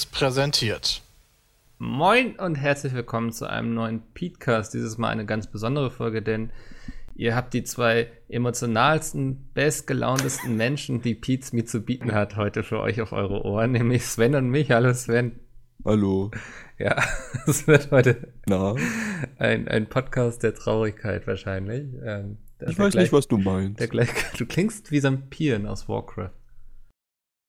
Seriös präsentiert. Moin und herzlich willkommen zu einem neuen Petecast. Dieses Mal eine ganz besondere Folge, denn ihr habt die zwei emotionalsten, bestgelauntesten Menschen, die Pete's mir zu bieten hat, heute für euch auf eure Ohren, nämlich Sven und mich. Hallo Sven. Hallo. Ja, es wird heute Na? ein, ein Podcast der Traurigkeit wahrscheinlich. Ähm, ich weiß gleich, nicht, was du meinst. Der gleich, du klingst wie Sampiren aus Warcraft.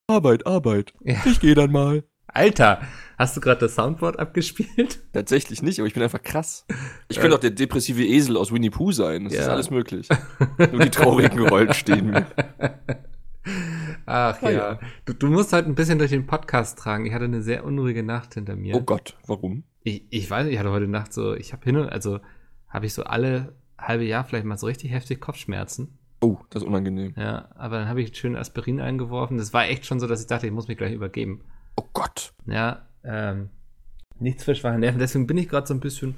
Arbeit, Arbeit. Ja. Ich gehe dann mal. Alter, hast du gerade das Soundboard abgespielt? Tatsächlich nicht, aber ich bin einfach krass. Ich könnte auch der depressive Esel aus Winnie Pooh sein. Das ja. ist alles möglich. Nur die traurigen Rollen stehen mir. Ach ah, ja. ja. Du, du, musst halt ein bisschen durch den Podcast tragen. Ich hatte eine sehr unruhige Nacht hinter mir. Oh Gott, warum? Ich, ich weiß nicht, ich hatte heute Nacht so, ich habe hin und, also habe ich so alle halbe Jahr vielleicht mal so richtig heftig Kopfschmerzen. Oh, das ist unangenehm. Ja, aber dann habe ich schön Aspirin eingeworfen. Das war echt schon so, dass ich dachte, ich muss mich gleich übergeben. Oh Gott. Ja, ähm, nichts für schwache Nerven. Deswegen bin ich gerade so ein bisschen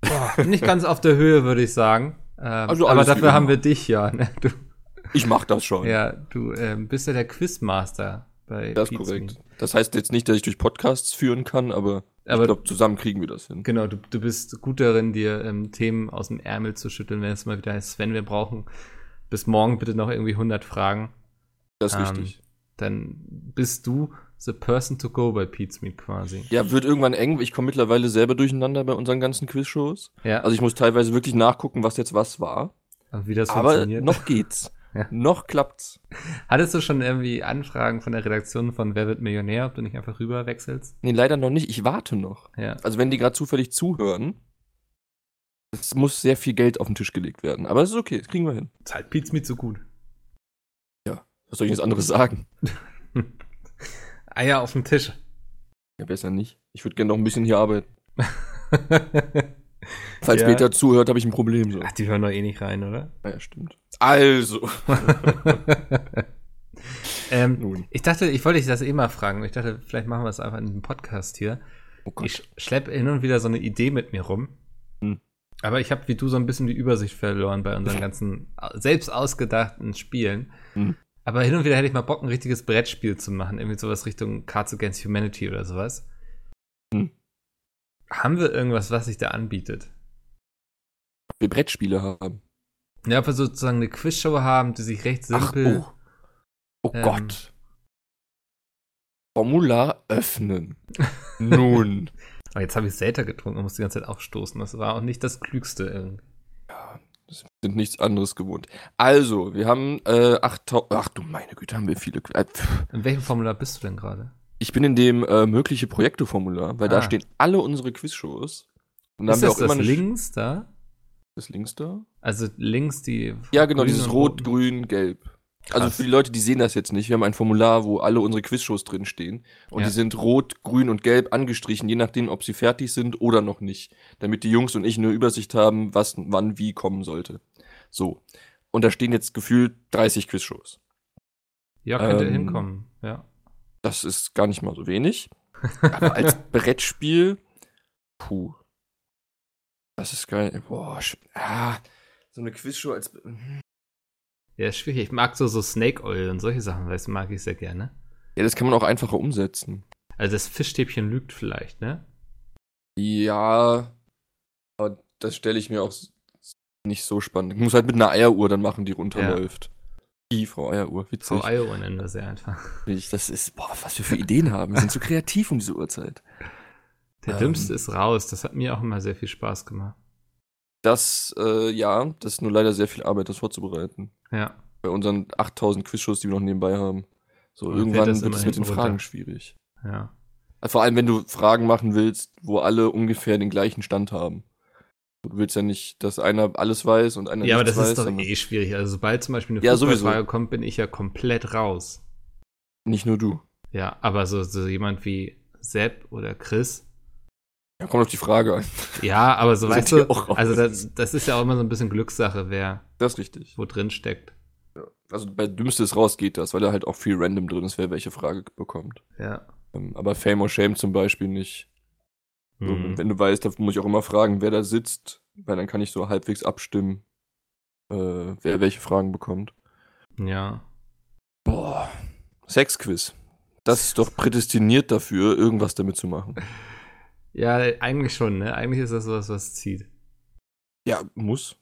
boah, nicht ganz auf der Höhe, würde ich sagen. Ähm, also aber dafür haben wir dich ja. Ne? Du, ich mach das schon. Ja, du ähm, bist ja der Quizmaster bei Das ist korrekt. Das heißt jetzt nicht, dass ich durch Podcasts führen kann, aber, aber ich glaube, zusammen kriegen wir das hin. Genau, du, du bist gut darin, dir ähm, Themen aus dem Ärmel zu schütteln, wenn es mal wieder heißt, Sven, wir brauchen bis morgen bitte noch irgendwie 100 Fragen. Das ist ähm, richtig. Dann bist du the person to go bei Pete's Meet quasi. Ja, wird irgendwann eng. Ich komme mittlerweile selber durcheinander bei unseren ganzen Quizshows. Ja. Also ich muss teilweise wirklich nachgucken, was jetzt was war. Aber wie das Aber funktioniert. noch geht's. Ja. Noch klappt's. Hattest du schon irgendwie Anfragen von der Redaktion von Wer wird Millionär, ob du nicht einfach rüber wechselst? Nee, leider noch nicht. Ich warte noch. Ja. Also wenn die gerade zufällig zuhören, es muss sehr viel Geld auf den Tisch gelegt werden. Aber es ist okay, das kriegen wir hin. Zahlt Pizza mit so gut. Ja, was soll ich jetzt anderes sagen? Eier auf dem Tisch. Ja, besser nicht. Ich würde gerne noch ein bisschen hier arbeiten. Falls ja. Peter zuhört, habe ich ein Problem. So. Ach, die hören doch eh nicht rein, oder? Ja, stimmt. Also. ähm, ich dachte, ich wollte dich das eh mal fragen. Ich dachte, vielleicht machen wir es einfach in einem Podcast hier. Oh ich schleppe hin und wieder so eine Idee mit mir rum. Hm. Aber ich habe wie du so ein bisschen die Übersicht verloren bei unseren ganzen selbst ausgedachten Spielen. Hm. Aber hin und wieder hätte ich mal Bock, ein richtiges Brettspiel zu machen. Irgendwie sowas Richtung Cards Against Humanity oder sowas. Hm. Haben wir irgendwas, was sich da anbietet? Wir Brettspiele haben. Ja, ob wir sozusagen eine Quizshow haben, die sich recht simpel. Ach, oh, oh ähm, Gott. Formular öffnen. Nun. Aber jetzt habe ich Selter getrunken und muss die ganze Zeit aufstoßen. Das war auch nicht das Klügste irgendwie. Das sind nichts anderes gewohnt. Also, wir haben äh, 8000. Ach du meine Güte, haben wir viele. Äh, in welchem Formular bist du denn gerade? Ich bin in dem äh, mögliche Projekte-Formular, weil ah. da stehen alle unsere Quizshows. Und dann ist haben wir auch das immer links da? Das links da? Also links die. Ja, genau, dieses Rot, Grün, Gelb. Also für die Leute, die sehen das jetzt nicht, wir haben ein Formular, wo alle unsere Quizshows drin stehen. Und ja. die sind rot, grün und gelb angestrichen, je nachdem, ob sie fertig sind oder noch nicht. Damit die Jungs und ich eine Übersicht haben, was wann wie kommen sollte. So. Und da stehen jetzt gefühlt 30 Quizshows. Ja, könnte ähm, hinkommen, ja. Das ist gar nicht mal so wenig. Aber als Brettspiel, puh. Das ist geil. Boah, ah, so eine Quizshow als. Ja, ist schwierig. Ich mag so, so Snake Oil und solche Sachen, weißt du, mag ich sehr gerne. Ja, das kann man auch einfacher umsetzen. Also das Fischstäbchen lügt vielleicht, ne? Ja, aber das stelle ich mir auch nicht so spannend. Ich muss halt mit einer Eieruhr dann machen, die runterläuft. Ja. Die Frau Eieruhr, witzig. Frau Eieruhr nennen wir sie einfach. Das ist, boah, was wir für Ideen haben. Wir sind so kreativ um diese Uhrzeit. Der ähm, Dümmste ist raus. Das hat mir auch immer sehr viel Spaß gemacht. Das, äh, ja, das ist nur leider sehr viel Arbeit, das vorzubereiten. Ja. Bei unseren 8000 Quizshows, die wir noch nebenbei haben. So, Und irgendwann wird es mit den Fragen schwierig. Ja. Vor allem, wenn du Fragen machen willst, wo alle ungefähr den gleichen Stand haben. Du willst ja nicht, dass einer alles weiß und einer ja, nichts weiß. Ja, aber das ist doch eh schwierig. Also sobald zum Beispiel eine ja, Frage kommt, bin ich ja komplett raus. Nicht nur du. Ja, aber so, so jemand wie Sepp oder Chris, ja, kommt auf die Frage an. Ja, aber so weißt du, also das, das, ist ja auch immer so ein bisschen Glückssache, wer das richtig. wo drin steckt. Ja. Also bei Dümmstes raus geht das, weil da halt auch viel random drin ist, wer welche Frage bekommt. Ja. Ähm, aber Fame or Shame zum Beispiel nicht. Mhm. Wenn du weißt, da muss ich auch immer fragen, wer da sitzt, weil dann kann ich so halbwegs abstimmen, äh, wer welche Fragen bekommt. Ja. Boah. Sexquiz. Das ist doch prädestiniert dafür, irgendwas damit zu machen. Ja, eigentlich schon, ne? Eigentlich ist das sowas, was zieht. Ja, muss.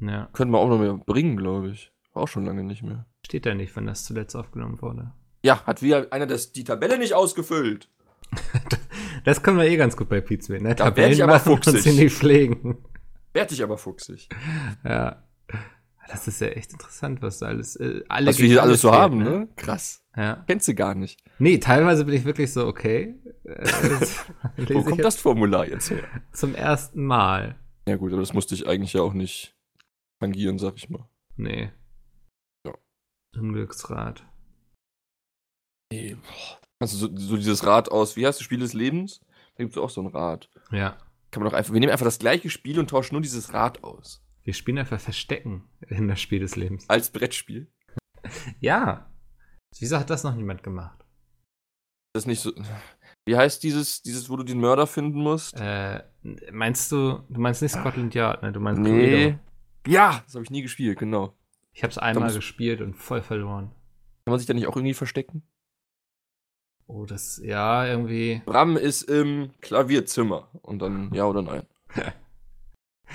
Ja. Könnten wir auch noch mehr bringen, glaube ich. War auch schon lange nicht mehr. Steht da nicht, wann das zuletzt aufgenommen wurde. Ja, hat wieder einer das, die Tabelle nicht ausgefüllt. das können wir eh ganz gut bei Pizza, ne? Da werd ich aber fuchsig. Und nicht pflegen. Werd ich aber fuchsig. Ja. Das ist ja echt interessant, was da alles, äh, alle Was wir hier alles so haben, ne? Krass. Ja. Kennst du gar nicht. Nee, teilweise bin ich wirklich so, okay. Äh, Wo kommt das Formular jetzt her? Zum ersten Mal. Ja gut, aber das musste ich eigentlich ja auch nicht tangieren, sag ich mal. Nee. Ja. Unglücksrad. Nee. Also so, so dieses Rad aus, wie heißt das Spiel des Lebens? Da gibt es auch so ein Rad. Ja. Kann man doch einfach, wir nehmen einfach das gleiche Spiel und tauschen nur dieses Rad aus. Wir spielen einfach Verstecken in das Spiel des Lebens. Als Brettspiel. Ja. Wieso hat das noch niemand gemacht? Das ist nicht so. Wie heißt dieses, dieses, wo du den Mörder finden musst? Äh, meinst du, du meinst nicht Scotland Yard, ne? Du meinst nee. Cluedo. Ja, das habe ich nie gespielt, genau. Ich hab's einmal musst- gespielt und voll verloren. Kann man sich da nicht auch irgendwie verstecken? Oh, das, ja, irgendwie. Bram ist im Klavierzimmer. Und dann ja oder nein.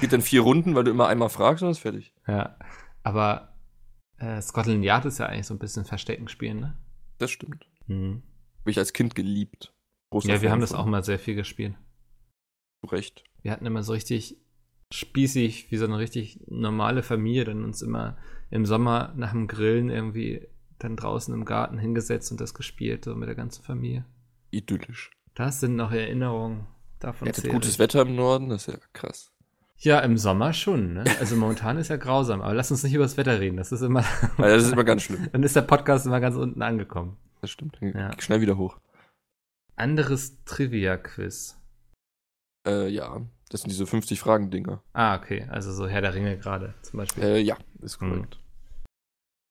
Geht dann vier Runden, weil du immer einmal fragst und dann ist fertig. Ja. Aber äh, Scotland Yard ist ja eigentlich so ein bisschen Verstecken spielen, ne? Das stimmt. Mhm. Habe ich als Kind geliebt. Großer Ja, wir Fan haben das von. auch mal sehr viel gespielt. Zu Recht. Wir hatten immer so richtig spießig, wie so eine richtig normale Familie, dann uns immer im Sommer nach dem Grillen irgendwie dann draußen im Garten hingesetzt und das gespielt, so mit der ganzen Familie. Idyllisch. Das sind noch Erinnerungen. Davon zähle gutes. Wetter im Norden, das ist ja krass. Ja, im Sommer schon, ne? Also momentan ist ja grausam, aber lass uns nicht über das Wetter reden. Das ist immer. Also das ist immer ganz schlimm. dann ist der Podcast immer ganz unten angekommen. Das stimmt. Ja. Schnell wieder hoch. Anderes Trivia-Quiz. Äh, ja. Das sind diese 50-Fragen-Dinger. Ah, okay. Also so Herr der Ringe gerade zum Beispiel. Äh, ja, ist Hm. korrekt.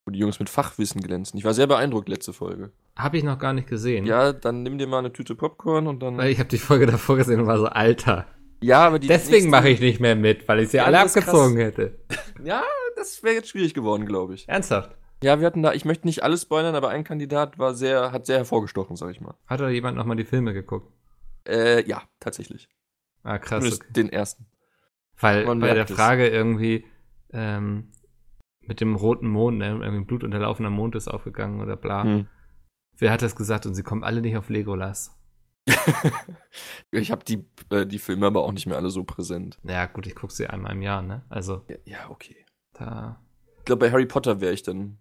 Wo die Jungs mit Fachwissen glänzen. Ich war sehr beeindruckt letzte Folge. Habe ich noch gar nicht gesehen. Ja, dann nimm dir mal eine Tüte Popcorn und dann. Ich habe die Folge davor gesehen und war so, Alter. Ja, aber die Deswegen mache ich nicht mehr mit, weil ich sie Ja, alle abgezogen hätte. Ja, das wäre jetzt schwierig geworden, glaube ich. Ernsthaft? Ja, wir hatten da, ich möchte nicht alles spoilern, aber ein Kandidat war sehr, hat sehr hervorgestochen, sag ich mal. Hat da jemand nochmal die Filme geguckt? Äh, ja, tatsächlich. Ah, krass. Zumindest Okay. den ersten. Weil man bei der merkt es. Frage irgendwie ähm, mit dem roten Mond, ne, irgendwie ein blutunterlaufener Mond ist aufgegangen oder bla. Hm. Wer hat das gesagt? Und sie kommen alle nicht auf Legolas. ich habe die, äh, die Filme aber auch nicht mehr alle so präsent. Ja, gut, ich gucke sie einmal im Jahr, ne? Also, Ja, ja okay. da. Ich glaube, bei Harry Potter wäre ich dann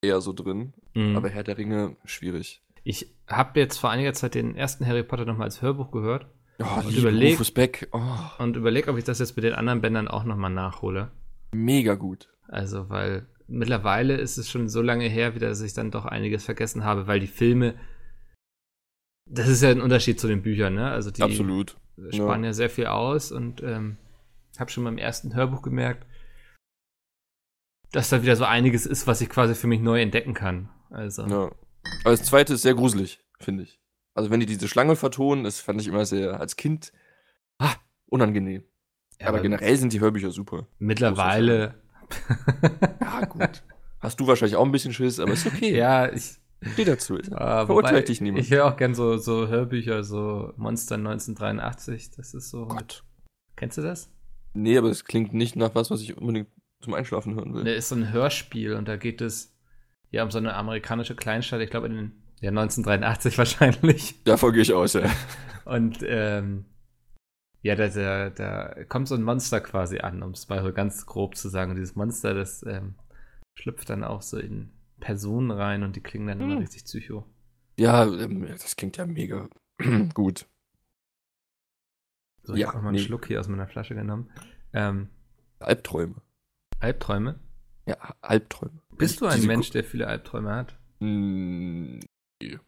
eher so drin. Mhm. Aber Herr der Ringe, schwierig. ich habe jetzt vor einiger Zeit den ersten Harry Potter nochmal als Hörbuch gehört Oh, Und überleg- Beck. Oh, und überlege, ob ich das jetzt mit den anderen Bändern auch nochmal nachhole. mega gut. Also, weil mittlerweile ist es schon so lange her wieder, dass ich dann doch einiges vergessen habe, weil die Filme, das ist ja ein Unterschied zu den Büchern, ne? Also die Absolut. sparen ja. sehr viel aus und ähm, habe schon beim ersten Hörbuch gemerkt, dass da wieder so einiges ist, was ich quasi für mich neu entdecken kann. Also, Ja. Aber das zweite ist sehr gruselig, finde ich. Also wenn die diese Schlange vertonen, das fand ich immer sehr, als Kind, ah, unangenehm. ja, aber generell sind die Hörbücher super. mittlerweile, Ja, gut. Hast du wahrscheinlich auch ein bisschen Schiss, aber ist okay. ja, ich, Steh dazu. Verurteile wobei, dich niemand. ich höre auch gern so, so Hörbücher, so Monster 1983, das ist so, Gott. kennst du das? Nee, aber es klingt nicht nach was, was ich unbedingt zum Einschlafen hören will. Da ist so ein Hörspiel und da geht es ja um so eine amerikanische Kleinstadt, ich glaube in den ja, 1983 wahrscheinlich. Davor gehe ich aus, ja. Und ähm, ja, da, da, da kommt so ein Monster quasi an, um es mal so ganz grob zu sagen. Und dieses Monster, das ähm, schlüpft dann auch so in Personen rein und die klingen dann immer Hm. richtig psycho. Ja, ähm, das klingt ja mega gut. So, ich Ja, habe mal einen nee. Schluck hier aus meiner Flasche genommen. Ähm, Albträume. Albträume. Ja, Albträume. Bist du ein Diese Mensch, der viele Albträume hat? Hm, nee.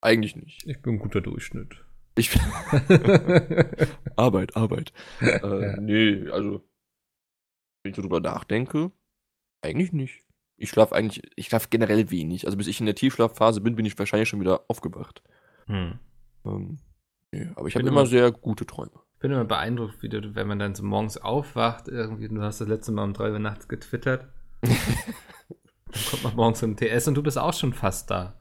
Eigentlich nicht. Ich bin ein guter Durchschnitt. Ich Arbeit, Arbeit. Äh, Ja. Nee, also wenn ich so drüber nachdenke, eigentlich nicht. Ich schlafe eigentlich, ich schlafe generell wenig. Also bis ich in der Tiefschlafphase bin, bin ich wahrscheinlich schon wieder aufgewacht. Hm. Ähm, nee, aber ich habe immer- immer sehr gute Träume. Ich bin immer beeindruckt, wie du, wenn man dann so morgens aufwacht, irgendwie, du hast das letzte Mal um drei Uhr nachts getwittert. dann kommt man morgens zum TS und du bist auch schon fast da.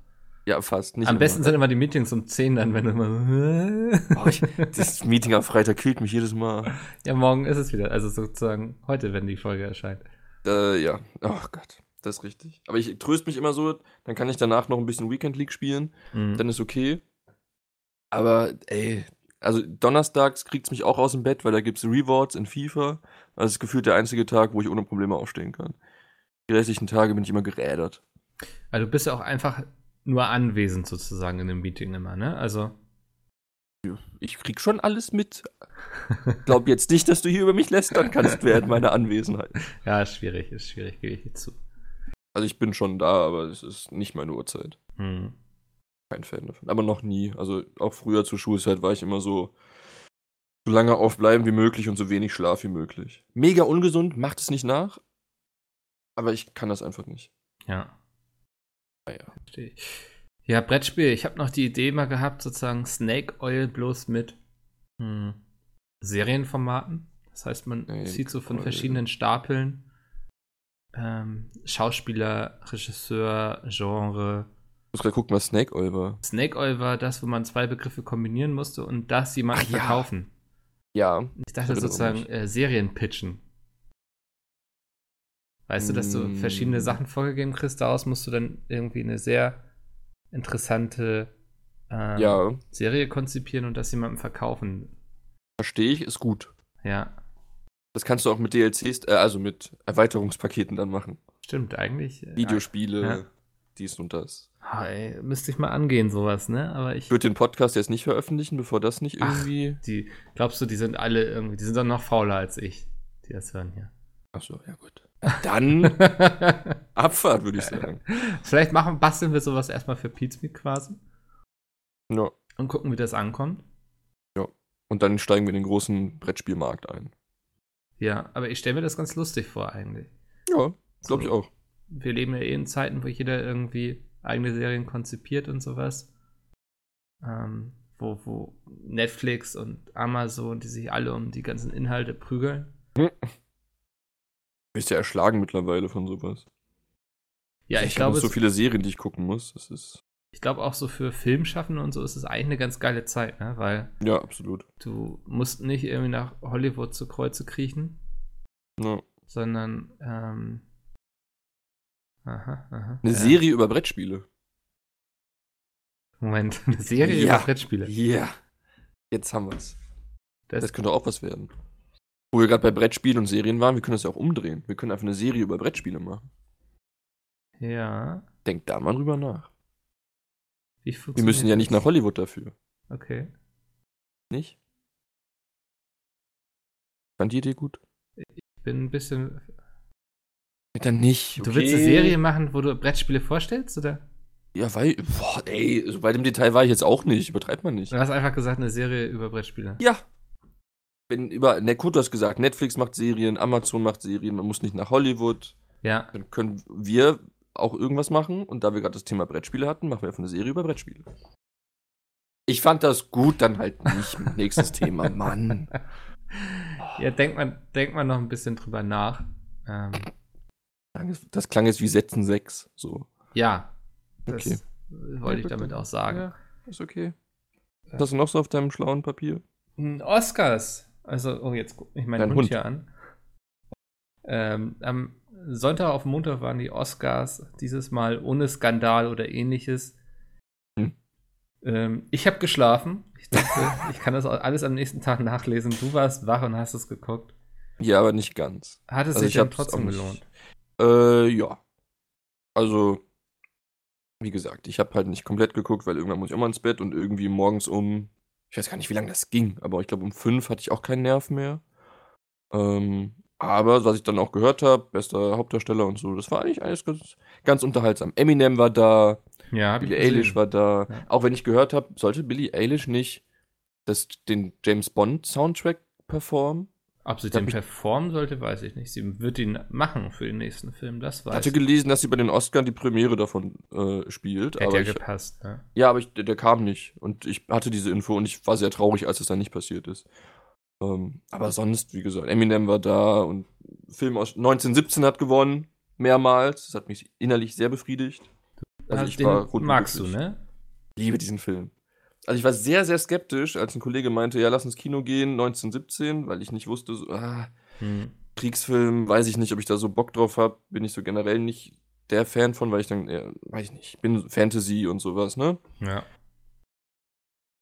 Ja, fast. Nicht Am immer. besten sind immer die Meetings um 10 dann, wenn du immer. oh, ich, das Meeting am Freitag killt mich jedes Mal. Ja, morgen ist es wieder. Also sozusagen heute, wenn die Folge erscheint. Äh, ja. Oh Gott. Das ist richtig. Aber ich tröste mich immer so, dann kann ich danach noch ein bisschen Weekend League spielen. Mhm. Dann ist okay. Aber, ey, also donnerstags kriegt es mich auch aus dem Bett, weil da gibt es Rewards in FIFA. Das ist gefühlt der einzige Tag, wo ich ohne Probleme aufstehen kann. Die restlichen Tage bin ich immer gerädert. Also du bist ja auch einfach nur anwesend sozusagen in dem Meeting immer, ne? Also. Ich krieg schon alles mit. Glaub jetzt nicht, dass du hier über mich lästern kannst während meiner Anwesenheit. Ja, ist schwierig, ist schwierig, gebe ich dir zu. Also ich bin schon da, aber es ist nicht meine Uhrzeit. Hm. Kein Fan davon. Aber noch nie. Also auch früher zur Schulzeit war ich immer so, so lange aufbleiben wie möglich und so wenig Schlaf wie möglich. Mega ungesund, macht es nicht nach. Aber ich kann das einfach nicht. Ja. Naja. Ich. Ja, Brettspiel. Ich habe noch die Idee mal gehabt, sozusagen Snake Oil bloß mit hm, Serienformaten. Das heißt, man Snake zieht so von Oil. verschiedenen Stapeln ähm, Schauspieler, Regisseur, Genre. Ich muss gerade gucken, was Snake Oil war. Snake Oil war das, wo man zwei Begriffe kombinieren musste und das jemandem ja. verkaufen. Ja. Ich dachte sozusagen äh, Serien pitchen. Weißt mm. du, dass du verschiedene mm. Sachen vorgegeben kriegst, daraus musst du dann irgendwie eine sehr interessante ähm, ja. Serie konzipieren und das jemandem verkaufen. Verstehe ich, ist gut. Ja. Das kannst du auch mit DLCs, äh, also mit Erweiterungspaketen dann machen. Stimmt, eigentlich. Äh, Videospiele, ja. dies und das. Ey, müsste ich mal angehen, sowas, ne? Aber ich. würde den Podcast jetzt nicht veröffentlichen, bevor das nicht irgendwie. Ach, die, glaubst du, die sind alle irgendwie, die sind doch noch fauler als ich, die das hören hier. Ach so, ja gut. Dann Abfahrt, würde ich sagen. Vielleicht machen, basteln wir sowas erstmal für Pizmeet quasi. Ja. Und gucken, wie das ankommt. Ja. Und dann steigen wir in den großen Brettspielmarkt ein. Ja, aber ich stelle mir das ganz lustig vor eigentlich. Ja, glaube ich auch. Wir leben ja eh in Zeiten, wo jeder irgendwie eigene Serien konzipiert und sowas. Ähm, wo, wo Netflix und Amazon, die sich alle um die ganzen Inhalte prügeln. Hm. Bist ja erschlagen mittlerweile von sowas. Ja, ich, ich glaube. so viele Serien, die ich gucken muss. Das ist. Ich glaube auch so für Filmschaffen und so ist es eigentlich eine ganz geile Zeit, ne? Weil. Ja, absolut. Du musst nicht irgendwie nach Hollywood zu Kreuze kriechen. No. Sondern, ähm. Aha, aha. Eine ja. Serie über Brettspiele. Moment, eine Serie ja. über Brettspiele. Ja. Jetzt haben wir's. Das, das könnte auch was werden. Wo wir gerade bei Brettspielen und Serien waren, wir können das ja auch umdrehen. Wir können einfach eine Serie über Brettspiele machen. Ja. Denk da mal drüber nach. Wir müssen ja nicht nach Hollywood dafür. Okay. Nicht? Fand die Idee gut? Ich bin ein bisschen. Dann nicht. Okay. Du willst eine Serie machen, wo du Brettspiele vorstellst, oder? Ja, weil, boah, ey, so bei dem Detail war ich jetzt auch nicht, übertreibt man nicht. Du hast einfach gesagt, eine Serie über Brettspiele. Ja. Wenn über, ne, gut, du hast gesagt, Netflix macht Serien, Amazon macht Serien, man muss nicht nach Hollywood. Ja. Dann können wir auch irgendwas machen. Und da wir gerade das Thema Brettspiele hatten, machen wir einfach eine Serie über Brettspiele. Ich fand das gut, dann halt nicht. Nächstes Thema, Mann. Ja, denkt man, denkt man noch ein bisschen drüber nach. Ähm, das klang jetzt wie Sätzen 6, so. Ja, das okay. wollte ich damit auch sagen. Ja, ist okay. Was hast du noch so auf deinem schlauen Papier? Oscars. Also, oh, jetzt guck ich meinen Hund, Hund hier an. Ähm, am Sonntag auf Montag waren die Oscars, dieses Mal ohne Skandal oder ähnliches. Hm. Ähm, ich habe geschlafen. Ich dachte, ich kann das alles am nächsten Tag nachlesen. Du warst wach und hast es geguckt. Ja, aber nicht ganz. Hat es also sich dann trotzdem gelohnt? Äh, ja. Also, wie gesagt, ich habe halt nicht komplett geguckt, weil irgendwann muss ich auch mal ins Bett und irgendwie morgens um, ich weiß gar nicht, wie lange das ging, aber ich glaube um fünf hatte ich auch keinen Nerv mehr. Ähm, aber was ich dann auch gehört habe, bester Hauptdarsteller und so, das war eigentlich alles ganz, ganz unterhaltsam. Eminem war da, ja, Billie Eilish war da. Ja. Auch wenn ich gehört habe, sollte Billie Eilish nicht das, den James Bond Soundtrack performen? Ob sie den performen sollte, weiß ich nicht. Sie wird ihn machen für den nächsten Film, das weiß ich. hatte gelesen, dass sie bei den Oscars die Premiere davon äh, spielt. Hätte ja gepasst, ne? Ja, aber ich, der, der, kam nicht. Und ich hatte diese Info und ich war sehr traurig, als es dann nicht passiert ist. Ähm, aber sonst, wie gesagt, Eminem war da und Film aus 1917 hat gewonnen, mehrmals. Das hat mich innerlich sehr befriedigt. Also ich war magst du, ne? Liebe diesen Film. Also ich war sehr, sehr skeptisch, als ein Kollege meinte, ja, lass ins Kino gehen, 1917, weil ich nicht wusste, so, ah, hm. Kriegsfilm, weiß ich nicht, ob ich da so Bock drauf habe, bin ich so generell nicht der Fan von, weil ich dann, ja, weiß ich nicht, ich bin Fantasy und sowas, ne? Ja.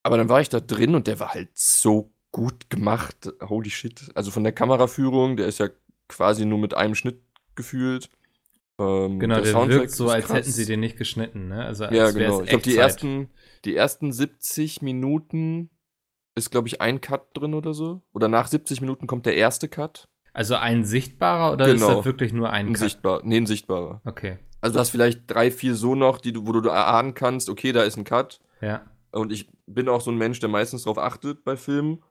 Aber dann war ich da drin und der war halt so gut gemacht. Holy shit. Also von der Kameraführung, der ist ja quasi nur mit einem Schnitt gefühlt. Ähm, genau, der, der wirkt so, als krass. hätten sie den nicht geschnitten, ne? Also ja, genau. Ich glaube, die ersten, die ersten 70 Minuten ist, glaube ich, ein Cut drin oder so. Oder nach 70 Minuten kommt der erste Cut. Also ein sichtbarer oder genau. ist das wirklich nur ein, ein Cut? Sichtbar, nee, ein sichtbarer. Okay. Also du hast vielleicht drei, vier so noch, die du, wo du erahnen kannst, okay, da ist ein Cut. Ja. Und ich bin auch so ein Mensch, der meistens darauf achtet bei Filmen.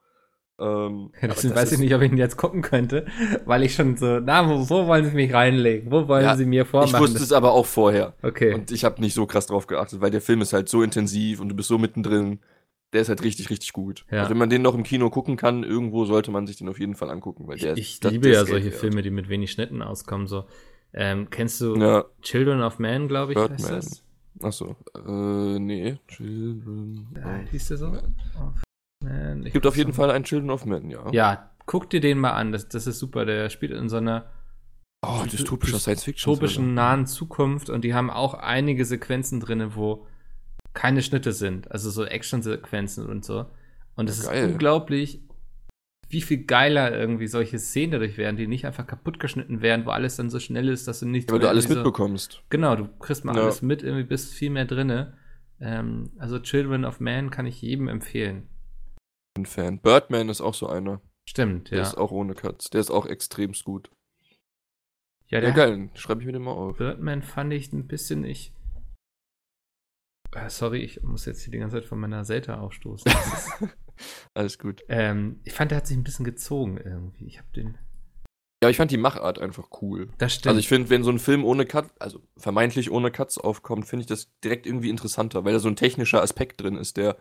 Ähm, deswegen weiß ich nicht, ob ich ihn jetzt gucken könnte, weil ich schon so, na, wo, wo wollen sie mich reinlegen? Wo wollen ja, sie mir vormachen? Ich wusste es aber auch vorher. Okay. Und ich habe nicht so krass drauf geachtet, weil der Film ist halt so intensiv und du bist so mittendrin. Der ist halt richtig, richtig gut. Ja. Also wenn man den noch im Kino gucken kann, irgendwo sollte man sich den auf jeden Fall angucken. Weil der, ich, ich liebe ja solche wert. Filme, die mit wenig Schnitten auskommen. So, ähm, kennst du ja. Children of Man, glaube ich, Birdman. heißt das? Achso, äh, nee. Children ja, hieß der so? Man. Gibt auf jeden Fall einen Children of Men, ja. Ja, guck dir den mal an. Das, das ist super. Der spielt in so einer oh, dystopischer Science Fiction. Dystopischen nahen Zukunft und die haben auch einige Sequenzen drin, wo keine Schnitte sind. Also so Action-Sequenzen und so. Und es ist unglaublich, wie viel geiler irgendwie solche Szenen dadurch werden, die nicht einfach kaputt geschnitten werden, wo alles dann so schnell ist, dass du nicht. Ja, weil du alles so, mitbekommst. Genau, du kriegst mal ja. alles mit, irgendwie bist viel mehr drinne. Ähm, also Children of Man kann ich jedem empfehlen. Ein Fan. Birdman ist auch so einer. Stimmt, der ja. Der ist auch ohne Cuts. Der ist auch extremst gut. Ja, der ja, geil. Schreibe ich mir den mal auf. Birdman fand ich ein bisschen, ich. Äh, sorry, ich muss jetzt hier die ganze Zeit von meiner Seite aufstoßen. Alles gut. Ähm, ich fand, der hat sich ein bisschen gezogen irgendwie. Ich habe den. Ja, ich fand die Machart einfach cool. Das stimmt. Also ich finde, wenn so ein Film ohne Cut, also vermeintlich ohne Cuts aufkommt, finde ich das direkt irgendwie interessanter, weil da so ein technischer Aspekt drin ist, der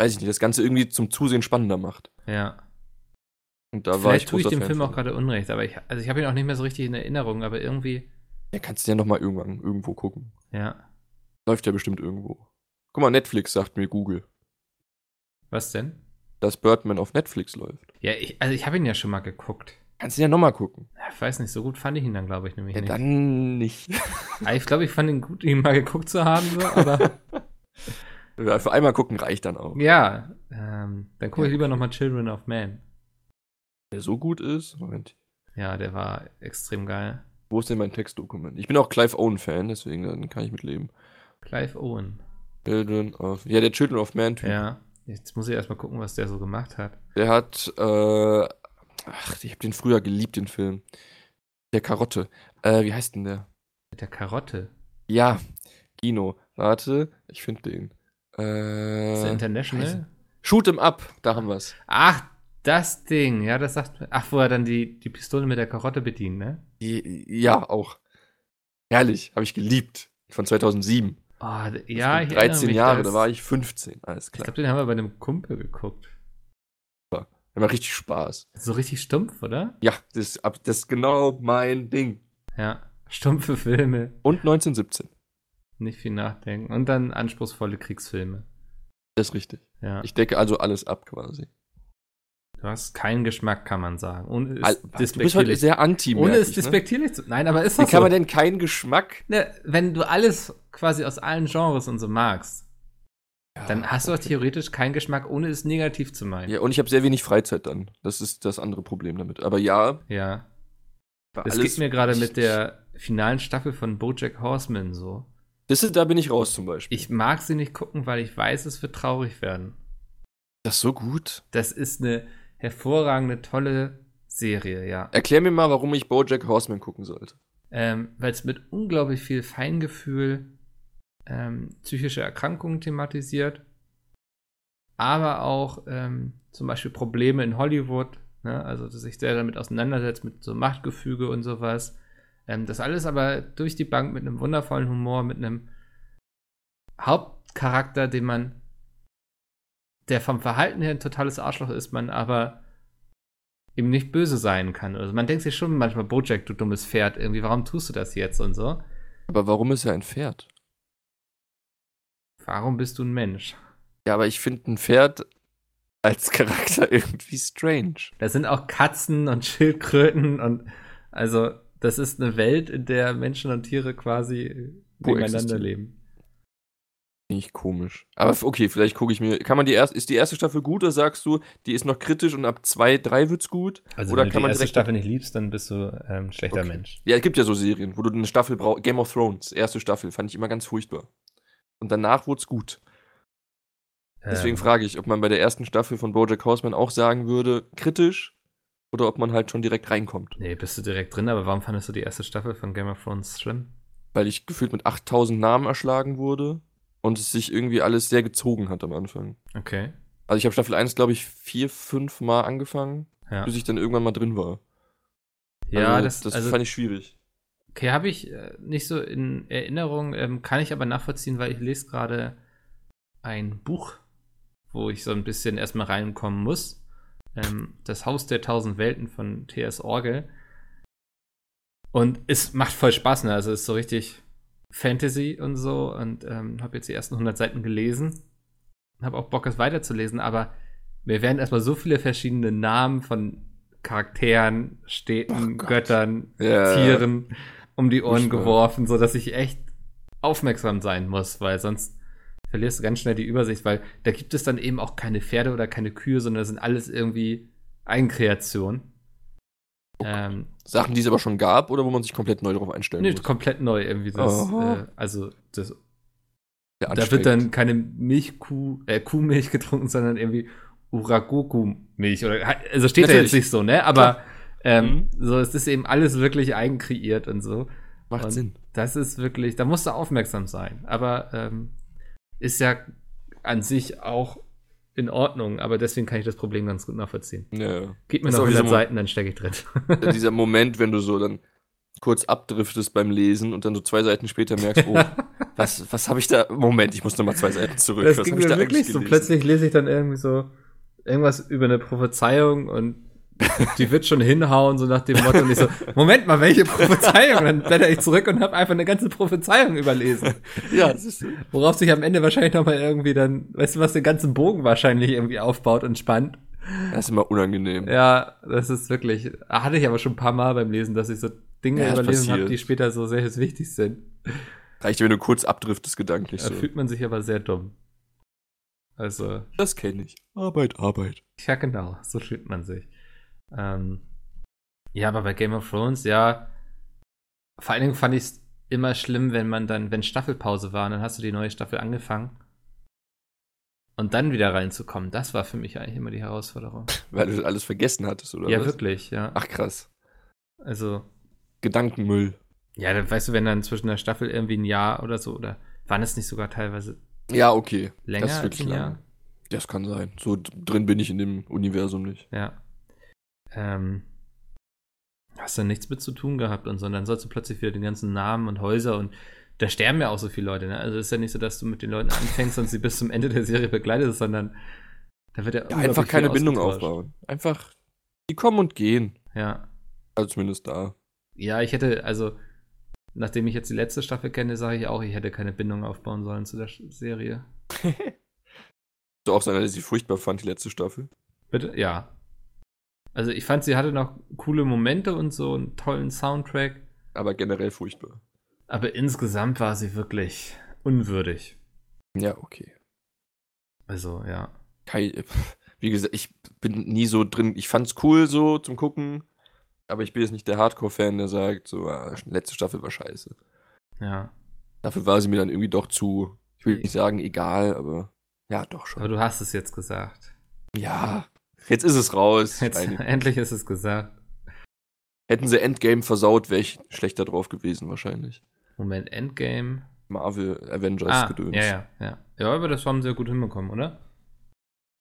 weiß ich nicht, das Ganze irgendwie zum Zusehen spannender macht. Ja. Und da Vielleicht war ich tue ich dem Fan Film auch gerade Unrecht, aber ich, also ich habe ihn auch nicht mehr so richtig in Erinnerung, aber irgendwie. Ja, kannst du ja nochmal irgendwann irgendwo gucken. Ja. Läuft ja bestimmt irgendwo. Guck mal, Netflix sagt mir Google. Was denn? Dass Birdman auf Netflix läuft. Ja, ich, also ich habe ihn ja schon mal geguckt. Kannst du ja nochmal gucken. Ich weiß nicht, so gut fand ich ihn dann, glaube ich, nämlich ja, nicht. Dann nicht. ich glaube, ich fand ihn gut, ihn mal geguckt zu haben, so, aber. Für einmal gucken reicht dann auch. Ja, ähm, dann gucke ich lieber nochmal Children of Man. Der so gut ist? Moment. Ja, der war extrem geil. Wo ist denn mein Textdokument? Ich bin auch Clive Owen-Fan, deswegen dann kann ich mitleben. Clive Owen. Children of. Ja, der Children of Man-Typ. Ja, jetzt muss ich erstmal gucken, was der so gemacht hat. Der hat, äh, ach, ich habe den früher geliebt, den Film. Der Karotte. Äh, wie heißt denn der? Der Karotte? Ja, Kino. Warte, ich finde den. Äh, ist der International? Shoot 'em up, da haben wir's. Ach, das Ding, ja, das sagt. Ach, wo er dann die, die Pistole mit der Karotte bedient, ne? Ja, auch. Herrlich, habe ich geliebt. Von 2007. Oh, ja, ich 13 Jahre, da war ich 15, alles klar. Ich glaube, den haben wir bei einem Kumpel geguckt. Ja, macht richtig Spaß. So richtig stumpf, oder? Ja, das, das ist genau mein Ding. Ja, stumpfe Filme. Und 1917. Nicht viel nachdenken. Und dann anspruchsvolle Kriegsfilme. Das ist richtig. Ja. Ich decke also alles ab quasi. Du hast keinen Geschmack, kann man sagen. Ohne es du bist heute sehr anti Ohne es ne? despektierlich ne? zu. Nein, aber ist das Wie kann so? man denn keinen Geschmack? Ne, wenn du alles quasi aus allen Genres und so magst, ja, dann hast du auch theoretisch keinen Geschmack, ohne es negativ zu meinen. Ja, und ich habe sehr wenig Freizeit dann. Das ist das andere Problem damit. Aber ja. Ja. Es geht mir gerade mit der finalen Staffel von Bojack Horseman so. Das ist, da bin ich raus zum Beispiel. Ich mag sie nicht gucken, weil ich weiß, es wird traurig werden. Das ist so gut. Das ist eine hervorragende, tolle Serie, ja. Erklär mir mal, warum ich Bojack Horseman gucken sollte. Ähm, weil es mit unglaublich viel Feingefühl ähm, psychische Erkrankungen thematisiert, aber auch ähm, zum Beispiel Probleme in Hollywood, ne? also dass sich sehr damit auseinandersetzt mit so Machtgefüge und sowas. Ähm, das alles aber durch die Bank mit einem wundervollen Humor, mit einem Hauptcharakter, den man, der vom Verhalten her ein totales Arschloch ist, man aber ihm nicht böse sein kann. Also man denkt sich schon manchmal, Bojack, du dummes Pferd, irgendwie, warum tust du das jetzt und so. Aber warum ist er ein Pferd? Warum bist du ein Mensch? Ja, aber ich finde ein Pferd als Charakter irgendwie strange. Da sind auch Katzen und Schildkröten und also das ist eine Welt, in der Menschen und Tiere quasi nebeneinander leben. Nicht komisch. Aber okay, vielleicht gucke ich mir. Kann man die erste, ist die erste Staffel gut oder sagst du, die ist noch kritisch und ab zwei, drei wird's gut? Also oder wenn du die erste Staffel nicht liebst, dann bist du ähm, ein schlechter okay. Mensch. Ja, es gibt ja so Serien, wo du eine Staffel brauchst. Game of Thrones, erste Staffel, fand ich immer ganz furchtbar. Und danach wurde es gut. Deswegen ähm. frage ich, ob man bei der ersten Staffel von Bojack Horseman auch sagen würde, kritisch oder ob man halt schon direkt reinkommt. Nee, bist du direkt drin, aber warum fandest du die erste Staffel von Game of Thrones schlimm? Weil ich gefühlt mit 8000 Namen erschlagen wurde und es sich irgendwie alles sehr gezogen hat am Anfang. Okay. Also ich habe Staffel 1, glaube ich, vier, fünf Mal angefangen, ja. bis ich dann irgendwann mal drin war. Ja, also, das, das also, fand ich schwierig. Okay, habe ich äh, nicht so in Erinnerung, ähm, kann ich aber nachvollziehen, weil ich lese gerade ein Buch, wo ich so ein bisschen erstmal reinkommen muss. Ähm, das Haus der tausend Welten von T.S. Orgel. Und es macht voll Spaß, ne? Also es ist so richtig Fantasy und so. Und ähm, habe jetzt die ersten 100 Seiten gelesen. Habe auch Bock, es weiterzulesen. Aber mir werden erstmal so viele verschiedene Namen von Charakteren, Städten, oh Göttern, ja. Tieren um die Ohren geworfen, so dass ich echt aufmerksam sein muss, weil sonst verlierst du ganz schnell die Übersicht, weil da gibt es dann eben auch keine Pferde oder keine Kühe, sondern das sind alles irgendwie Eigenkreationen. Okay. Ähm, Sachen, die es aber schon gab oder wo man sich komplett neu darauf einstellen nee, muss? komplett neu irgendwie. Das, äh, also das, da wird dann keine Milchkuh, äh, Kuhmilch getrunken, sondern irgendwie Uragoku-Milch. also steht Natürlich. da jetzt nicht so, ne? Aber ähm, mhm. so, es ist eben alles wirklich eigenkreiert und so. Macht und Sinn. Das ist wirklich, da musst du aufmerksam sein. Aber ähm, ist ja an sich auch in Ordnung, aber deswegen kann ich das Problem ganz gut nachvollziehen. Ja. Gib mir das noch 100 Seiten, dann stecke ich drin. dieser Moment, wenn du so dann kurz abdriftest beim Lesen und dann so zwei Seiten später merkst, oh, was, was habe ich da? Moment, ich muss noch mal zwei Seiten zurück. Das was ging mir da wirklich so. Plötzlich lese ich dann irgendwie so irgendwas über eine Prophezeiung und die wird schon hinhauen, so nach dem Motto. Und ich so, Moment mal, welche Prophezeiung? Dann blätter ich zurück und habe einfach eine ganze Prophezeiung überlesen. Ja, das ist Worauf sich am Ende wahrscheinlich nochmal irgendwie dann, weißt du was, den ganzen Bogen wahrscheinlich irgendwie aufbaut und spannt. Das ist immer unangenehm. Ja, das ist wirklich, hatte ich aber schon ein paar Mal beim Lesen, dass ich so Dinge ja, überlesen habe, die später so sehr wichtig sind. Reicht, wenn du kurz abdriftest gedanklich da so. fühlt man sich aber sehr dumm. Also. Das kenne ich. Arbeit, Arbeit. Ja, genau. So fühlt man sich. Ähm, ja, aber bei Game of Thrones, ja, vor allen Dingen fand ich es immer schlimm, wenn man dann, wenn Staffelpause war, dann hast du die neue Staffel angefangen. Und dann wieder reinzukommen, das war für mich eigentlich immer die Herausforderung. Weil du alles vergessen hattest, oder? Ja, was? wirklich, ja. Ach krass. Also. Gedankenmüll. Ja, dann weißt du, wenn dann zwischen der Staffel irgendwie ein Jahr oder so, oder waren es nicht sogar teilweise. Ja, okay. Länger das ist wirklich als ein Jahr? Das kann sein. So drin bin ich in dem Universum nicht. Ja ähm, hast du nichts mit zu tun gehabt und so. Und dann sollst du plötzlich wieder den ganzen Namen und Häuser und da sterben ja auch so viele Leute. Ne? Also es ist ja nicht so, dass du mit den Leuten anfängst und sie bis zum Ende der Serie begleitest, sondern da wird ja, ja einfach keine Bindung aufbauen. Einfach, die kommen und gehen. Ja. Also zumindest da. Ja, ich hätte, also, nachdem ich jetzt die letzte Staffel kenne, sage ich auch, ich hätte keine Bindung aufbauen sollen zu der Serie. du auch sein, dass ich sie furchtbar fand, die letzte Staffel? Bitte? Ja. Also ich fand, sie hatte noch coole Momente und so einen tollen Soundtrack. Aber generell furchtbar. Aber insgesamt war sie wirklich unwürdig. Ja, okay. Also, ja. Kai, wie gesagt, ich bin nie so drin. Ich fand's cool so zum Gucken, aber ich bin jetzt nicht der Hardcore-Fan, der sagt, so, ah, letzte Staffel war scheiße. Ja. Dafür war sie mir dann irgendwie doch zu, ich will nicht sagen egal, aber ja, doch schon. Aber du hast es jetzt gesagt. Ja, Jetzt ist es raus. Jetzt, endlich ist es gesagt. Hätten sie Endgame versaut, wäre ich schlechter drauf gewesen, wahrscheinlich. Moment, Endgame. Marvel Avengers ah, gedöns. Ja, ja, ja. Ja, aber das haben sie ja gut hinbekommen, oder?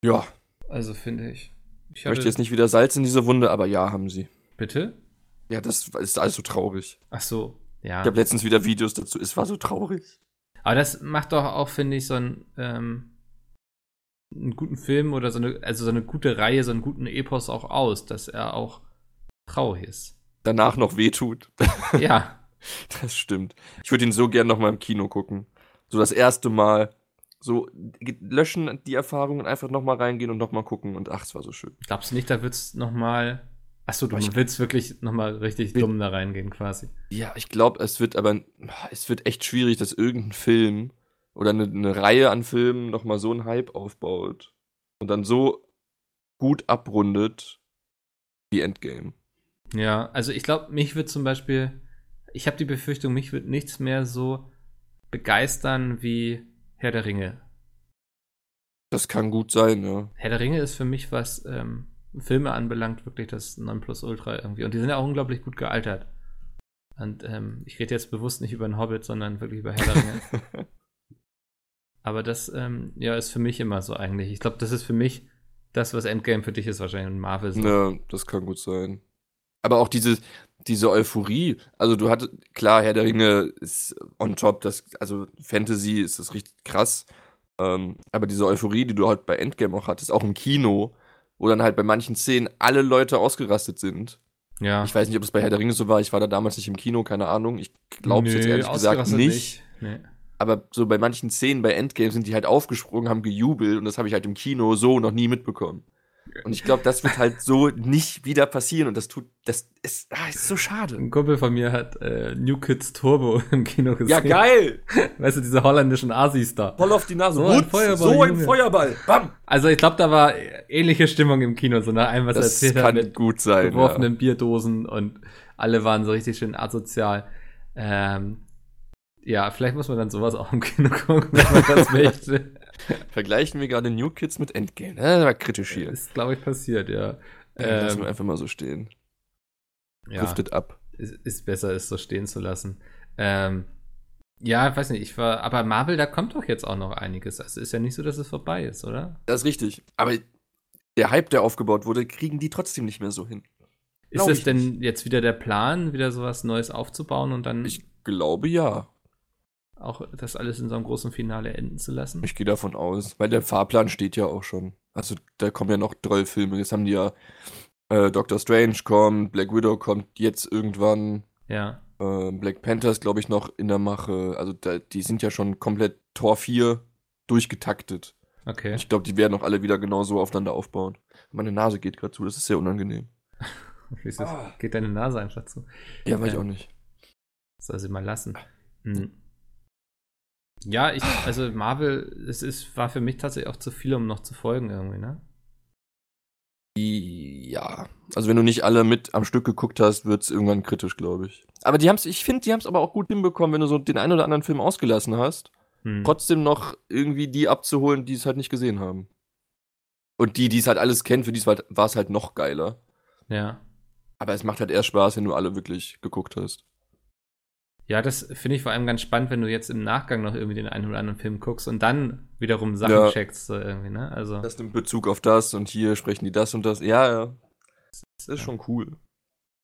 Ja. Also finde ich. Ich möchte jetzt nicht wieder Salz in diese Wunde, aber ja, haben sie. Bitte? Ja, das ist alles so traurig. Ach so, ja. Ich habe letztens wieder Videos dazu, es war so traurig. Aber das macht doch auch, finde ich, so ein, ähm, einen guten Film oder so eine, also so eine gute Reihe, so einen guten Epos auch aus, dass er auch traurig ist. Danach noch wehtut. Ja. Das stimmt. Ich würde ihn so gern noch mal im Kino gucken. So das erste Mal So, löschen die Erfahrungen, einfach nochmal reingehen und nochmal gucken und ach, es war so schön. Glaubst du nicht, da wird's nochmal. Achso, du ich willst wirklich nochmal richtig dumm da reingehen, quasi. Ja, ich glaube, es wird aber, es wird echt schwierig, dass irgendein Film oder eine, eine Reihe an Filmen nochmal so einen Hype aufbaut und dann so gut abrundet wie Endgame. Ja, also ich glaube, mich wird zum Beispiel, ich habe die Befürchtung, mich wird nichts mehr so begeistern wie Herr der Ringe. Das kann gut sein, ja. Herr der Ringe ist für mich, was ähm, Filme anbelangt, wirklich das Nonplusultra irgendwie. Und die sind ja auch unglaublich gut gealtert. Und ähm, ich rede jetzt bewusst nicht über einen Hobbit, sondern wirklich über Herr der Ringe. Aber das, ähm, ja, ist für mich immer so eigentlich. Ich glaube, das ist für mich das, was Endgame für dich ist, wahrscheinlich und Marvel so. Ja, das kann gut sein. Aber auch diese, diese Euphorie, also du hattest, klar, Herr der Ringe ist on top, das, also Fantasy ist das richtig krass. Ähm, aber diese Euphorie, die du halt bei Endgame auch hattest, auch im Kino, wo dann halt bei manchen Szenen alle Leute ausgerastet sind. Ja. Ich weiß nicht, ob es bei Herr der Ringe so war. Ich war da damals nicht im Kino, keine Ahnung. Ich glaube es jetzt ehrlich gesagt nicht. nicht. Nee. Aber so bei manchen Szenen bei Endgame sind die halt aufgesprungen, haben gejubelt und das habe ich halt im Kino so noch nie mitbekommen. Und ich glaube, das wird halt so nicht wieder passieren und das tut, das ist, ah, ist so schade. Ein Kumpel von mir hat äh, New Kids Turbo im Kino gesehen. Ja, geil! Weißt du, diese holländischen Asis da. Voll auf die Nase. So ein Feuerball. So ein Feuerball. Bam! Also ich glaube, da war ähnliche Stimmung im Kino, so nach allem, was das er erzählt hat. Das kann gut sein. Geworfenen ja. Bierdosen und alle waren so richtig schön asozial. Ähm, ja, vielleicht muss man dann sowas auch im Kino gucken, wenn man das möchte. Vergleichen wir gerade New Kids mit Endgame. Das war kritisch hier. Ist, glaube ich, passiert, ja. Ähm, lassen wir einfach mal so stehen. Ja, Driftet ab. Ist, ist, besser, es so stehen zu lassen. Ähm, ja, ich weiß nicht, ich war, aber Marvel, da kommt doch jetzt auch noch einiges. Also ist ja nicht so, dass es vorbei ist, oder? Das ist richtig. Aber der Hype, der aufgebaut wurde, kriegen die trotzdem nicht mehr so hin. Ist es denn nicht. jetzt wieder der Plan, wieder sowas Neues aufzubauen und dann. Ich glaube ja auch das alles in so einem großen Finale enden zu lassen. Ich gehe davon aus, weil der Fahrplan steht ja auch schon. Also da kommen ja noch drei Filme. Jetzt haben die ja äh, Doctor Strange kommt, Black Widow kommt jetzt irgendwann. Ja. Äh, Black Panther ist, glaube ich, noch in der Mache. Also da, die sind ja schon komplett Tor 4 durchgetaktet. Okay. Ich glaube, die werden auch alle wieder genauso aufeinander aufbauen. Meine Nase geht gerade zu, das ist sehr unangenehm. Wieso oh. geht deine Nase einfach zu? Ja, weiß ich auch nicht. Soll sie mal lassen. Hm. Ja, ich, also Marvel, es ist, war für mich tatsächlich auch zu viel, um noch zu folgen irgendwie, ne? Ja, also wenn du nicht alle mit am Stück geguckt hast, wird es irgendwann kritisch, glaube ich. Aber die haben's, ich finde, die haben es aber auch gut hinbekommen, wenn du so den einen oder anderen Film ausgelassen hast, hm. trotzdem noch irgendwie die abzuholen, die es halt nicht gesehen haben. Und die, die es halt alles kennen, für die war es halt noch geiler. Ja. Aber es macht halt erst Spaß, wenn du alle wirklich geguckt hast. Ja, das finde ich vor allem ganz spannend, wenn du jetzt im Nachgang noch irgendwie den einen oder anderen Film guckst und dann wiederum Sachen ja. checkst, so irgendwie, ne? Also. Das nimmt Bezug auf das und hier sprechen die das und das. Ja, ja. Das ist ja. schon cool.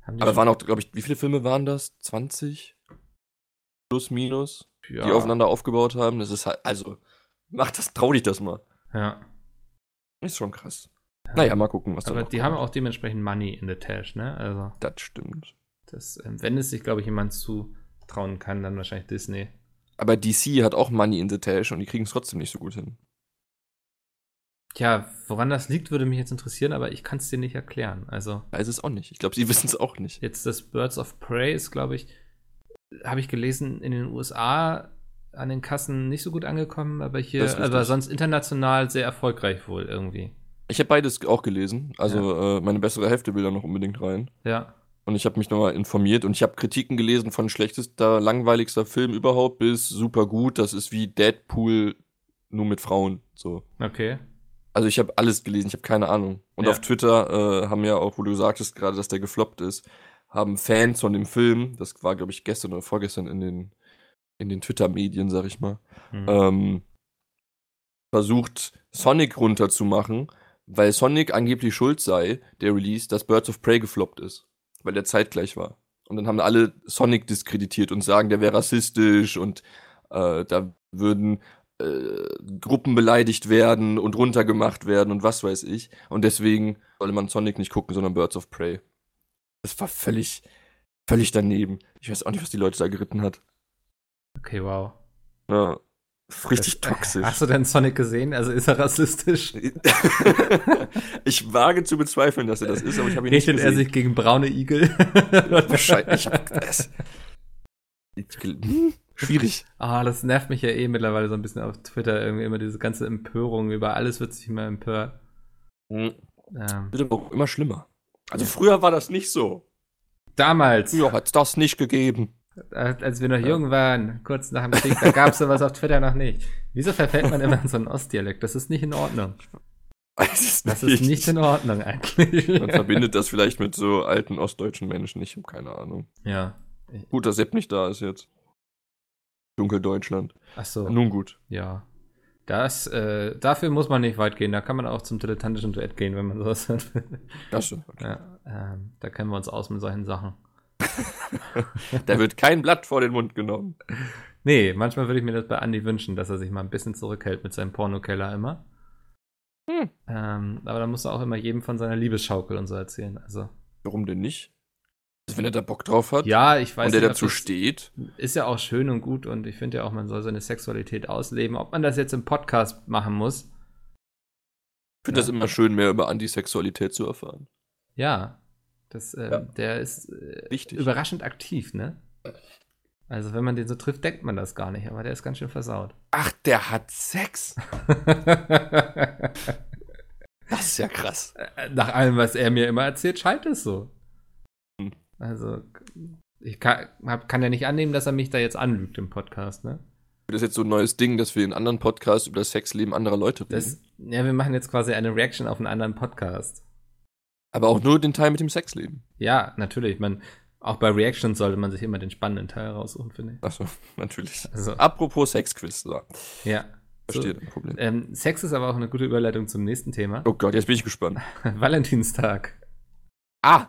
Aber waren auch, glaube ich, wie viele Filme waren das? 20? Plus, minus? Ja. Die aufeinander aufgebaut haben. Das ist halt, also, mach das, trau dich das mal. Ja. Ist schon krass. Ja. Naja, mal gucken, was da Aber die kommt. haben auch dementsprechend Money in the Tash, ne? Also. Das stimmt. Das, ähm, wenn es sich, glaube ich, jemand zu trauen kann, dann wahrscheinlich Disney. Aber DC hat auch Money in the Tash und die kriegen es trotzdem nicht so gut hin. Tja, woran das liegt, würde mich jetzt interessieren, aber ich kann es dir nicht erklären. Also. Weiß es auch nicht. Ich glaube, sie wissen es auch nicht. Jetzt das Birds of Prey ist, glaube ich, habe ich gelesen, in den USA an den Kassen nicht so gut angekommen, aber hier, aber sonst international sehr erfolgreich wohl irgendwie. Ich habe beides auch gelesen. Also ja. äh, meine bessere Hälfte will da noch unbedingt rein. Ja. Und ich habe mich nochmal informiert und ich habe Kritiken gelesen von schlechtester, langweiligster Film überhaupt bis super gut. Das ist wie Deadpool nur mit Frauen. So. Okay. Also ich habe alles gelesen, ich habe keine Ahnung. Und ja. auf Twitter äh, haben ja auch, wo du sagtest gerade, dass der gefloppt ist, haben Fans von dem Film, das war glaube ich gestern oder vorgestern in den in den Twitter-Medien, sag ich mal, mhm. ähm, versucht Sonic runterzumachen, weil Sonic angeblich schuld sei, der Release, dass Birds of Prey gefloppt ist weil der zeitgleich war. Und dann haben alle Sonic diskreditiert und sagen, der wäre rassistisch und äh, da würden äh, Gruppen beleidigt werden und runtergemacht werden und was weiß ich. Und deswegen solle man Sonic nicht gucken, sondern Birds of Prey. Das war völlig, völlig daneben. Ich weiß auch nicht, was die Leute da geritten hat. Okay, wow. Ja. Richtig das, toxisch. Hast du denn Sonic gesehen? Also ist er rassistisch? ich wage zu bezweifeln, dass er das ist, aber ich habe ihn Richtet nicht gesehen. er sich gegen braune Igel? Wahrscheinlich. Schwierig. Ah, das nervt mich ja eh mittlerweile so ein bisschen auf Twitter. Irgendwie immer diese ganze Empörung. Über alles wird sich immer empört. Mhm. Ähm. Wird aber immer schlimmer. Also früher war das nicht so. Damals. Früher hat es das nicht gegeben. Als wir noch ja. jung waren, kurz nach dem Krieg, da gab es sowas auf Twitter noch nicht. Wieso verfällt man immer in so einen Ostdialekt? Das ist nicht in Ordnung. Das ist nicht in Ordnung eigentlich. Man verbindet das vielleicht mit so alten ostdeutschen Menschen. Ich habe keine Ahnung. Ja. Gut, dass Sepp nicht da ist jetzt. Dunkeldeutschland. Ach so. Nun gut. Ja. Das, äh, dafür muss man nicht weit gehen. Da kann man auch zum dilettantischen Duett gehen, wenn man sowas hat. Das okay. ja, ähm, Da kennen wir uns aus mit solchen Sachen. Da wird kein Blatt vor den Mund genommen. Nee, manchmal würde ich mir das bei Andy wünschen, dass er sich mal ein bisschen zurückhält mit seinem Pornokeller immer. Hm. Ähm, aber da muss er auch immer jedem von seiner Liebesschaukel und so erzählen. Also. Warum denn nicht? Also wenn er da Bock drauf hat. Ja, ich weiß Und der nicht, dazu steht. Ist ja auch schön und gut und ich finde ja auch, man soll seine Sexualität ausleben. Ob man das jetzt im Podcast machen muss. Ich finde ja. das immer schön, mehr über Antisexualität zu erfahren. Ja. Das, äh, ja. Der ist äh, überraschend aktiv, ne? Also, wenn man den so trifft, denkt man das gar nicht, aber der ist ganz schön versaut. Ach, der hat Sex. das ist ja krass. Äh, nach allem, was er mir immer erzählt, scheint es so. Also, ich kann, hab, kann ja nicht annehmen, dass er mich da jetzt anlügt im Podcast, ne? Das ist jetzt so ein neues Ding, dass wir in anderen Podcasts über das Sexleben anderer Leute reden. Das, ja, wir machen jetzt quasi eine Reaction auf einen anderen Podcast. Aber auch nur den Teil mit dem Sexleben. Ja, natürlich. Man, auch bei Reactions sollte man sich immer den spannenden Teil raussuchen, finde ich. Achso, natürlich. Also, Apropos Sexquiz. So. Ja. Verstehe so, dein Problem. Ähm, Sex ist aber auch eine gute Überleitung zum nächsten Thema. Oh Gott, jetzt bin ich gespannt. Valentinstag. Ah,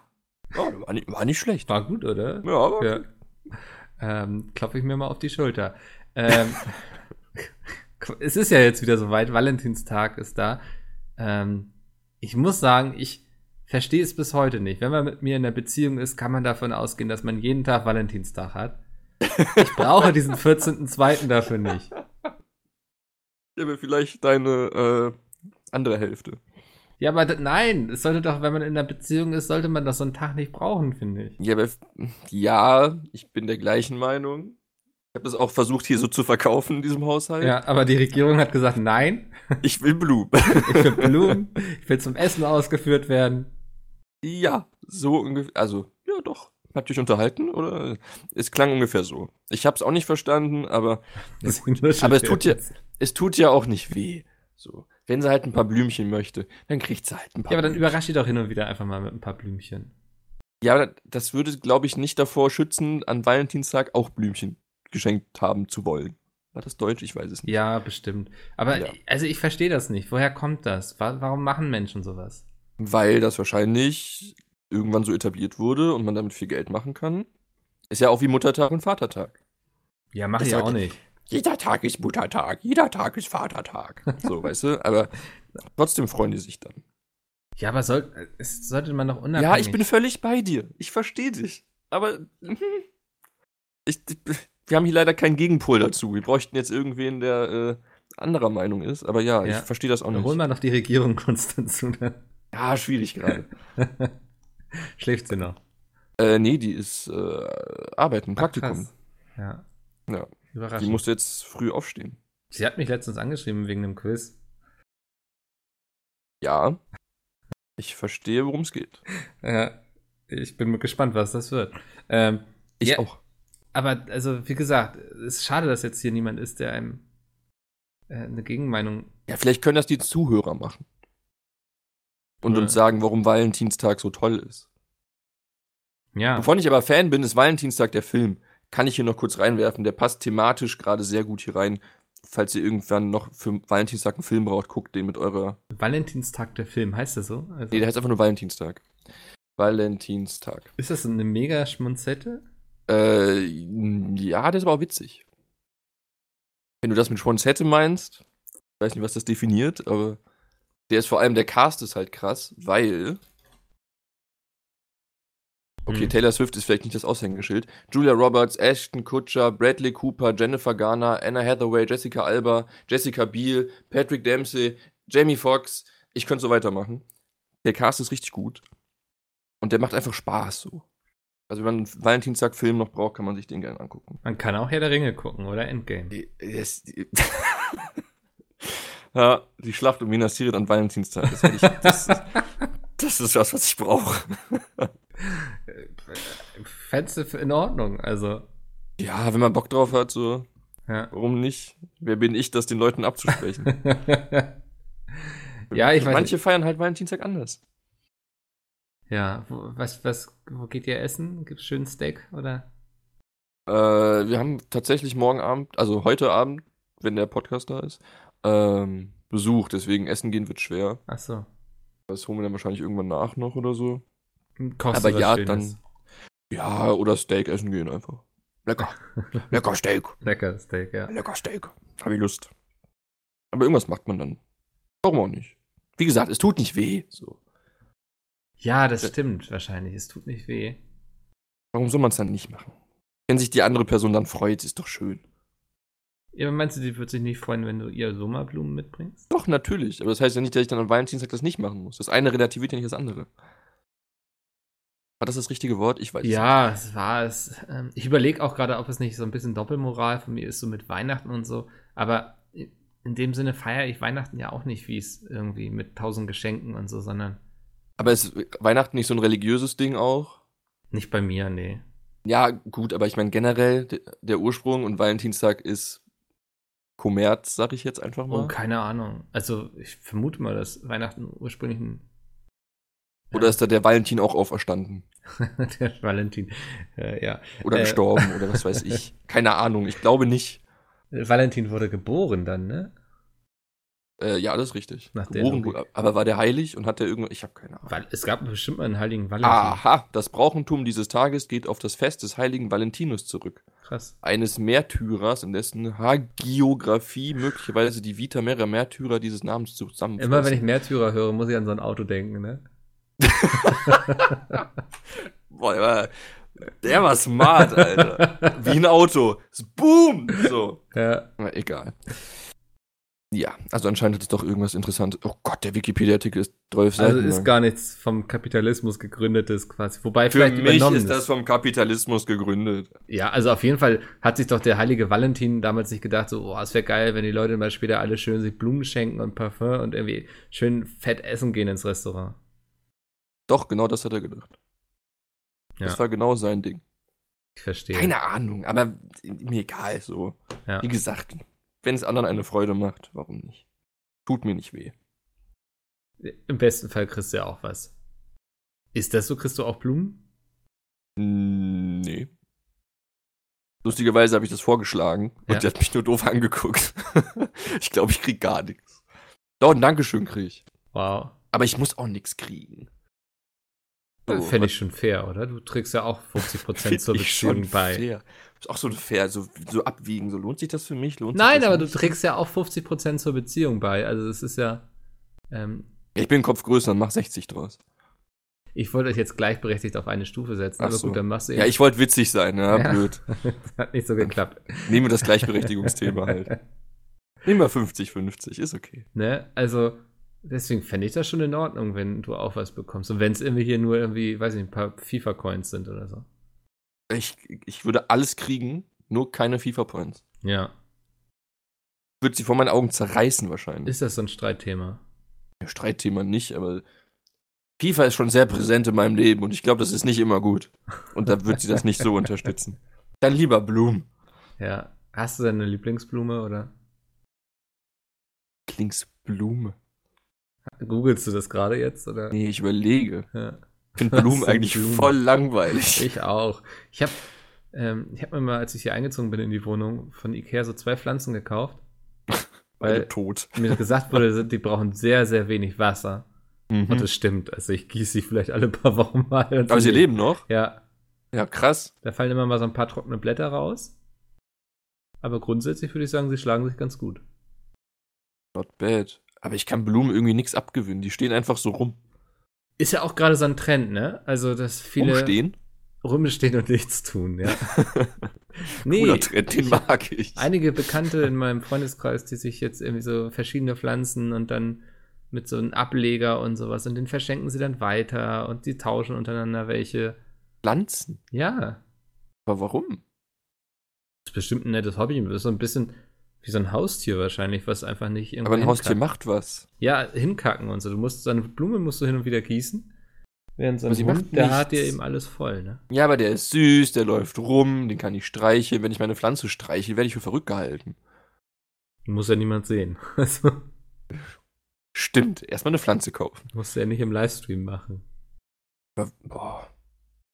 Oh, war, nicht, war nicht schlecht. War gut, oder? Ja, aber. Ja. Ähm, klopfe ich mir mal auf die Schulter. Ähm, es ist ja jetzt wieder soweit, Valentinstag ist da. Ähm, ich muss sagen, ich verstehe es bis heute nicht. Wenn man mit mir in einer Beziehung ist, kann man davon ausgehen, dass man jeden Tag Valentinstag hat. Ich brauche diesen 14.2. dafür nicht. Ja, aber vielleicht deine äh, andere Hälfte. Ja, aber nein, es sollte doch, wenn man in einer Beziehung ist, sollte man das so einen Tag nicht brauchen, finde ich. Ja, aber, ja, ich bin der gleichen Meinung. Ich habe das auch versucht, hier so zu verkaufen in diesem Haushalt. Ja, aber die Regierung hat gesagt, nein. Ich will Blumen. ich will Blumen. Ich will zum Essen ausgeführt werden. Ja, so ungefähr. Also, ja, doch. Habt ihr euch unterhalten? Oder? Es klang ungefähr so. Ich habe es auch nicht verstanden, aber, aber es tut ja, es tut ja auch nicht weh. So. Wenn sie halt ein paar Blümchen möchte, dann kriegt sie halt ein paar. Ja, aber dann überrascht sie doch hin und wieder einfach mal mit ein paar Blümchen. Ja, das würde, glaube ich, nicht davor schützen, an Valentinstag auch Blümchen geschenkt haben zu wollen. War das Deutsch? Ich weiß es nicht. Ja, bestimmt. Aber ja. also ich verstehe das nicht. Woher kommt das? Warum machen Menschen sowas? Weil das wahrscheinlich irgendwann so etabliert wurde und man damit viel Geld machen kann. Ist ja auch wie Muttertag und Vatertag. Ja, mach ich auch nicht jeder Tag ist Muttertag, jeder Tag ist Vatertag. So, weißt du? Aber trotzdem freuen die sich dann. Ja, aber soll, es sollte man doch unabhängig. Ja, ich bin völlig bei dir. Ich verstehe dich. Aber ich, wir haben hier leider keinen Gegenpol dazu. Wir bräuchten jetzt irgendwen, der äh, anderer Meinung ist. Aber ja, ja. ich verstehe das auch nicht. Holen wir noch die Regierung. Ne? Ja, schwierig gerade. Schläft sie noch? Äh, nee, die ist äh, arbeiten, Praktikum. Ach, ja. Ja. Überraschend. Die musste jetzt früh aufstehen. Sie hat mich letztens angeschrieben wegen einem Quiz. Ja. Ich verstehe, worum es geht. Ja, ich bin gespannt, was das wird. Ähm, ich ja, auch. Aber, also, wie gesagt, es ist schade, dass jetzt hier niemand ist, der einem äh, eine Gegenmeinung. Ja, vielleicht können das die Zuhörer machen. Und ja. uns sagen, warum Valentinstag so toll ist. Ja. Wovon ich aber Fan bin, ist Valentinstag der Film kann ich hier noch kurz reinwerfen. Der passt thematisch gerade sehr gut hier rein. Falls ihr irgendwann noch für Valentinstag einen Film braucht, guckt den mit eurer. Valentinstag der Film, heißt der so? Also nee, der heißt einfach nur Valentinstag. Valentinstag. Ist das eine mega Schmonzette? Äh, ja, der ist aber auch witzig. Wenn du das mit Schmonzette meinst, ich weiß nicht, was das definiert, aber der ist vor allem, der Cast ist halt krass, weil Okay, hm. Taylor Swift ist vielleicht nicht das Aushängeschild. Julia Roberts, Ashton Kutcher, Bradley Cooper, Jennifer Garner, Anna Hathaway, Jessica Alba, Jessica Biel, Patrick Dempsey, Jamie Foxx. Ich könnte so weitermachen. Der Cast ist richtig gut. Und der macht einfach Spaß so. Also wenn man einen Valentinstag-Film noch braucht, kann man sich den gerne angucken. Man kann auch Herr der Ringe gucken, oder? Endgame. Yes. ja, die Schlacht um Minas Tirith an Valentinstag. Das, ich, das, das ist was, was ich brauche. Fändest du in Ordnung, also. Ja, wenn man Bock drauf hat, so. Ja. Warum nicht? Wer bin ich, das den Leuten abzusprechen? ja, ich weiß. Manche feiern halt Valentinstag anders. Ja, wo, was, was, wo geht ihr essen? Gibt's schön Steak oder? Äh, wir haben tatsächlich morgen Abend, also heute Abend, wenn der Podcast da ist, ähm, Besuch, deswegen essen gehen wird schwer. Ach so. Das holen wir dann wahrscheinlich irgendwann nach noch oder so. Kostet Aber ja, dann. Ja, oder Steak essen gehen einfach. Lecker. Lecker Steak. Lecker Steak, ja. Lecker Steak. Hab ich Lust. Aber irgendwas macht man dann. Warum auch nicht? Wie gesagt, es tut nicht weh. So. Ja, das stimmt wahrscheinlich. Es tut nicht weh. Warum soll man es dann nicht machen? Wenn sich die andere Person dann freut, ist doch schön. Ja, meinst du, die wird sich nicht freuen, wenn du ihr Sommerblumen mitbringst? Doch, natürlich. Aber das heißt ja nicht, dass ich dann am Valentinstag das nicht machen muss. Das eine relativiert ja nicht das andere. War das das richtige Wort? Ich weiß ja, es nicht. Ja, es war es. Ähm, ich überlege auch gerade, ob es nicht so ein bisschen Doppelmoral von mir ist, so mit Weihnachten und so. Aber in dem Sinne feiere ich Weihnachten ja auch nicht, wie es irgendwie mit tausend Geschenken und so, sondern aber ist Weihnachten nicht so ein religiöses Ding auch? Nicht bei mir, nee. Ja, gut, aber ich meine generell, der Ursprung und Valentinstag ist Kommerz, sag ich jetzt einfach mal. Oh, keine Ahnung. Also ich vermute mal, dass Weihnachten ursprünglich ein. Oder ist da der Valentin auch auferstanden? der Valentin, äh, ja. Oder äh, gestorben oder was weiß ich. Keine Ahnung, ich glaube nicht. Valentin wurde geboren dann, ne? Äh, ja, das ist richtig. Nach Geboren, aber war der heilig und hat der irgendwas? Ich habe keine Ahnung. Weil es gab bestimmt mal einen heiligen Valentin. Aha, das Brauchentum dieses Tages geht auf das Fest des heiligen Valentinus zurück. Krass. Eines Märtyrers, in dessen Hagiografie möglicherweise die Vita mehrerer Märtyrer dieses Namens zusammenfasst. Immer wenn ich Märtyrer höre, muss ich an so ein Auto denken, ne? Boah, der war smart, Alter. Wie ein Auto. Boom! So. Ja. Na, egal. Ja, also anscheinend ist doch irgendwas Interessantes. Oh Gott, der Wikipedia-Artikel ist 12 Seiten. Also ist gar nichts vom Kapitalismus gegründetes quasi. Wobei Für vielleicht mich ist das vom Kapitalismus gegründet. Ja, also auf jeden Fall hat sich doch der heilige Valentin damals nicht gedacht, so, oh, es wäre geil, wenn die Leute mal später alle schön sich Blumen schenken und Parfum und irgendwie schön fett essen gehen ins Restaurant. Doch, genau das hat er gedacht. Ja. Das war genau sein Ding. Ich verstehe. Keine Ahnung, aber mir egal, so. Ja. Wie gesagt, wenn es anderen eine Freude macht, warum nicht? Tut mir nicht weh. Im besten Fall kriegst du ja auch was. Ist das so? Kriegst du auch Blumen? Nee. Lustigerweise habe ich das vorgeschlagen und ja. die hat mich nur doof angeguckt. ich glaube, ich krieg gar nichts. Doch, ein Dankeschön krieg ich. Wow. Aber ich muss auch nichts kriegen. So, Fände ich schon fair, oder? Du trägst ja auch 50% zur Beziehung bei. Fair. Ist auch so fair, so, so abwiegen. So lohnt sich das für mich? Lohnt Nein, aber nicht? du trägst ja auch 50% zur Beziehung bei. Also es ist ja. Ähm, ich bin Kopf größer und mach 60 draus. Ich wollte euch jetzt gleichberechtigt auf eine Stufe setzen, Ach aber so. gut, dann machst du Ja, ich wollte witzig sein, ja, ja. blöd. Hat nicht so geklappt. Nehmen wir das Gleichberechtigungsthema halt. Nehmen wir 50-50, ist okay. Ne, also deswegen fände ich das schon in Ordnung, wenn du auch was bekommst. Und wenn es irgendwie hier nur irgendwie, weiß ich nicht, ein paar FIFA-Coins sind oder so. Ich, ich würde alles kriegen, nur keine FIFA-Points. Ja. Würde sie vor meinen Augen zerreißen wahrscheinlich. Ist das so ein Streitthema? Ja, Streitthema nicht, aber FIFA ist schon sehr präsent in meinem Leben und ich glaube, das ist nicht immer gut. Und da wird sie das nicht so unterstützen. Dann lieber Blumen. Ja. Hast du deine Lieblingsblume oder? Lieblingsblume. Googlest du das gerade jetzt? Oder? Nee, ich überlege. Ja. Ich finde Blumen eigentlich Blumen? voll langweilig. Ich auch. Ich habe ähm, hab mir mal, als ich hier eingezogen bin in die Wohnung, von Ikea so zwei Pflanzen gekauft. weil tot. mir gesagt wurde, die brauchen sehr, sehr wenig Wasser. Mhm. Und das stimmt. Also ich gieße sie vielleicht alle paar Wochen mal. Aber sie leben noch? Ja. Ja, krass. Da fallen immer mal so ein paar trockene Blätter raus. Aber grundsätzlich würde ich sagen, sie schlagen sich ganz gut. Not bad. Aber ich kann Blumen irgendwie nichts abgewöhnen. Die stehen einfach so rum. Ist ja auch gerade so ein Trend, ne? Also, dass viele. Rumstehen? rumstehen und nichts tun, ja. nee, Cooler Trend, den mag ich. Einige Bekannte in meinem Freundeskreis, die sich jetzt irgendwie so verschiedene Pflanzen und dann mit so einem Ableger und sowas und den verschenken sie dann weiter und die tauschen untereinander welche. Pflanzen? Ja. Aber warum? Das ist bestimmt ein nettes Hobby. Das ist so ein bisschen wie so ein Haustier wahrscheinlich, was einfach nicht irgendwie. Aber ein Haustier macht was. Ja, hinkacken und so. Du musst seine Blume musst du hin und wieder gießen. Während so ein Hund, der hat ja eben alles voll, ne? Ja, aber der ist süß, der läuft rum, den kann ich streicheln. Wenn ich meine Pflanze streiche, werde ich für verrückt gehalten. Muss ja niemand sehen. Also. Stimmt, erstmal eine Pflanze kaufen. Musst du ja nicht im Livestream machen. Boah.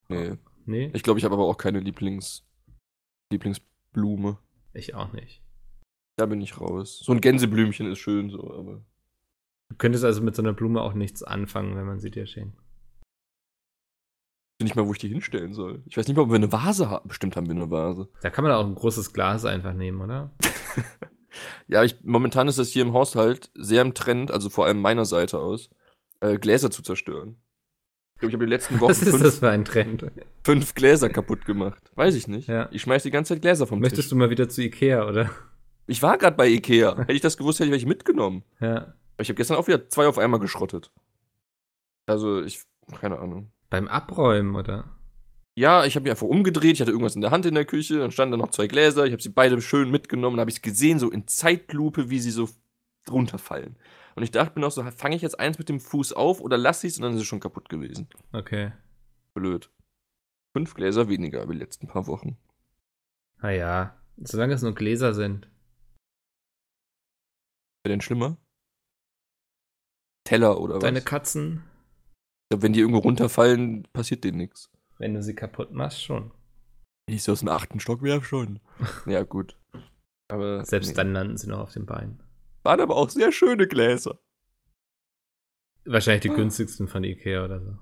Nee. Nee? Ich glaube, ich habe aber auch keine Lieblings Lieblingsblume. Ich auch nicht. Da bin ich raus. So ein Gänseblümchen ist schön so, aber. Du könntest also mit so einer Blume auch nichts anfangen, wenn man sie dir schenkt. Ich weiß nicht mal, wo ich die hinstellen soll. Ich weiß nicht mal, ob wir eine Vase haben. Bestimmt haben wir eine Vase. Da kann man auch ein großes Glas einfach nehmen, oder? ja, ich, momentan ist das hier im Haushalt sehr im Trend, also vor allem meiner Seite aus, äh, Gläser zu zerstören. Ich glaube, ich habe die letzten Wochen Was ist fünf, das für ein Trend? fünf Gläser kaputt gemacht. Weiß ich nicht. Ja. Ich schmeiß die ganze Zeit Gläser vom Möchtest Tisch. Möchtest du mal wieder zu Ikea, oder? Ich war gerade bei Ikea. Hätte ich das gewusst, hätte ich welche mitgenommen. Ja. Ich habe gestern auch wieder zwei auf einmal geschrottet. Also, ich, keine Ahnung. Beim Abräumen, oder? Ja, ich habe mich einfach umgedreht, ich hatte irgendwas in der Hand in der Küche, dann standen da noch zwei Gläser, ich habe sie beide schön mitgenommen, habe ich gesehen, so in Zeitlupe, wie sie so runterfallen. Und ich dachte mir noch so, fange ich jetzt eins mit dem Fuß auf oder lasse ich es und dann ist es schon kaputt gewesen. Okay. Blöd. Fünf Gläser weniger über die letzten paar Wochen. Naja, solange es nur Gläser sind. Wäre denn schlimmer? Teller oder Deine was? Deine Katzen? Wenn die irgendwo runterfallen, passiert denen nichts. Wenn du sie kaputt machst, schon. Wenn ich sie aus dem achten Stock werfe, schon. ja, gut. Aber. Selbst nee. dann landen sie noch auf den Beinen. Waren aber auch sehr schöne Gläser. Wahrscheinlich die ah. günstigsten von Ikea oder so.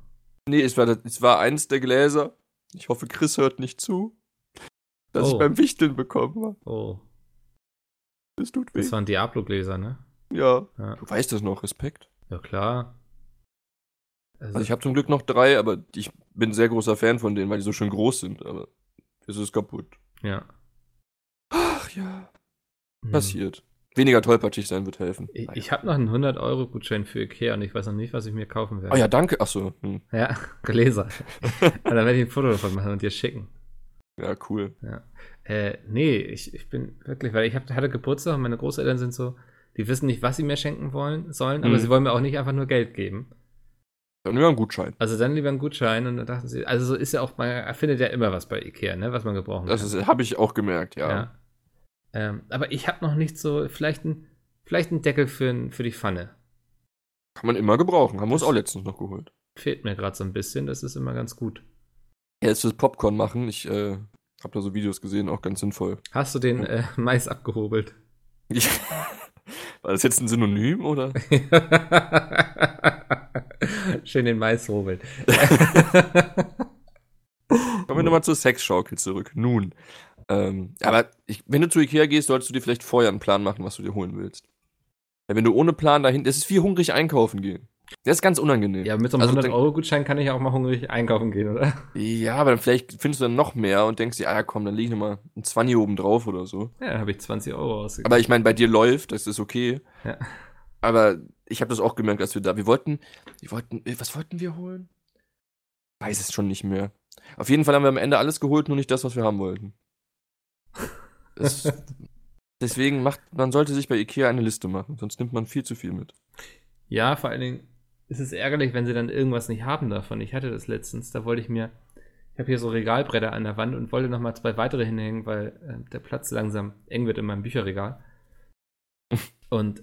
Nee, es war, es war eins der Gläser. Ich hoffe, Chris hört nicht zu. Das oh. ich beim Wichteln bekommen habe. Oh. Das tut weh. Das waren Diablo-Gläser, ne? Ja. ja. Du weißt das noch, Respekt. Ja, klar. Also, also ich habe zum Glück noch drei, aber ich bin sehr großer Fan von denen, weil die so schön groß sind, aber es ist kaputt. Ja. Ach ja. Hm. Passiert. Weniger tollpatschig sein wird helfen. Ich, ich habe noch einen 100-Euro-Gutschein für Ikea und ich weiß noch nicht, was ich mir kaufen werde. Oh ja, danke. Achso. Hm. Ja, Gläser. dann werde ich ein Foto davon machen und dir schicken. Ja, cool. Ja. Äh, nee, ich, ich bin wirklich, weil ich hab, hatte Geburtstag und meine Großeltern sind so, die wissen nicht, was sie mir schenken wollen sollen, aber hm. sie wollen mir auch nicht einfach nur Geld geben. Dann lieber einen Gutschein. Also dann lieber einen Gutschein und dann dachten sie, also so ist ja auch, man erfindet ja immer was bei Ikea, ne, was man gebrauchen kann. Das habe ich auch gemerkt, ja. ja. Ähm, aber ich habe noch nicht so, vielleicht ein, vielleicht ein Deckel für, für die Pfanne. Kann man immer gebrauchen, haben wir uns auch letztens noch geholt. Fehlt mir gerade so ein bisschen, das ist immer ganz gut. Ja, jetzt fürs Popcorn machen, ich äh, habe da so Videos gesehen, auch ganz sinnvoll. Hast du den äh, Mais abgehobelt? War das jetzt ein Synonym, oder? Schön den Mais hobeln. Kommen wir nochmal zur Sexschaukel zurück. Nun. Ähm, aber ich, wenn du zu Ikea gehst, solltest du dir vielleicht vorher einen Plan machen, was du dir holen willst. Weil wenn du ohne Plan dahin, das ist wie hungrig einkaufen gehen. Das ist ganz unangenehm. Ja, mit so einem also, 100-Euro-Gutschein kann ich auch mal hungrig einkaufen gehen, oder? Ja, aber vielleicht findest du dann noch mehr und denkst dir, ah ja, komm, dann lege ich nochmal ein 20 oben drauf oder so. Ja, dann habe ich 20 Euro ausgegeben. Aber ich meine, bei dir läuft, das ist okay. Ja. Aber ich habe das auch gemerkt, als wir da, wir wollten, wir wollten, äh, was wollten wir holen? Weiß es schon nicht mehr. Auf jeden Fall haben wir am Ende alles geholt, nur nicht das, was wir haben wollten. Das, deswegen macht, man sollte sich bei Ikea eine Liste machen, sonst nimmt man viel zu viel mit. Ja, vor allen Dingen ist es ärgerlich, wenn sie dann irgendwas nicht haben davon. Ich hatte das letztens, da wollte ich mir, ich habe hier so Regalbretter an der Wand und wollte nochmal zwei weitere hinhängen, weil äh, der Platz langsam eng wird in meinem Bücherregal. Und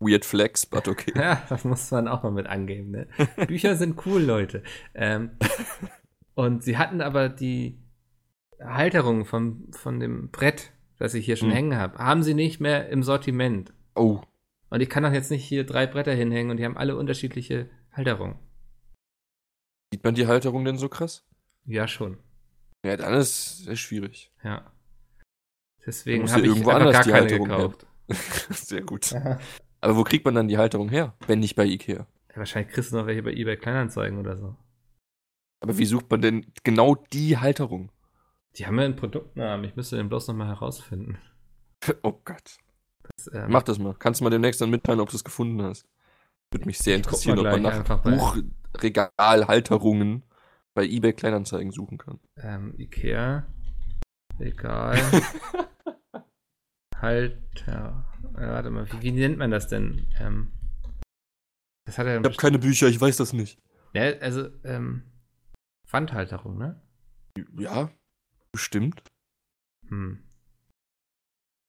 Weird Flex, but okay. ja, das muss man auch mal mit angeben, ne? Bücher sind cool, Leute. Ähm, und sie hatten aber die Halterung von, von dem Brett, das ich hier schon hm. hängen habe, haben sie nicht mehr im Sortiment. Oh. Und ich kann doch jetzt nicht hier drei Bretter hinhängen und die haben alle unterschiedliche Halterungen. Sieht man die Halterung denn so krass? Ja, schon. Ja, dann ist es schwierig. Ja. Deswegen habe ich irgendwo anders gar die keine Halterung gekauft. Sehr gut. Aha. Aber wo kriegt man dann die Halterung her, wenn nicht bei Ikea? Ja, wahrscheinlich kriegst du noch welche bei eBay Kleinanzeigen oder so. Aber wie sucht man denn genau die Halterung? Die haben ja einen Produktnamen. Ich müsste den bloß nochmal herausfinden. Oh Gott. Das, ähm, Mach das mal. Kannst du mal demnächst dann mitteilen, ob du es gefunden hast. Würde mich sehr interessieren, ob man nach Buchregalhalterungen bei eBay Kleinanzeigen suchen kann. Ähm, Ikea. Regal. Halter. Äh, warte mal, wie, wie, nennt man das denn? Ähm, das hat er ich habe keine Bücher, ich weiß das nicht. Ja, also, ähm, Wandhalterung, ne? Ja, bestimmt. Hm.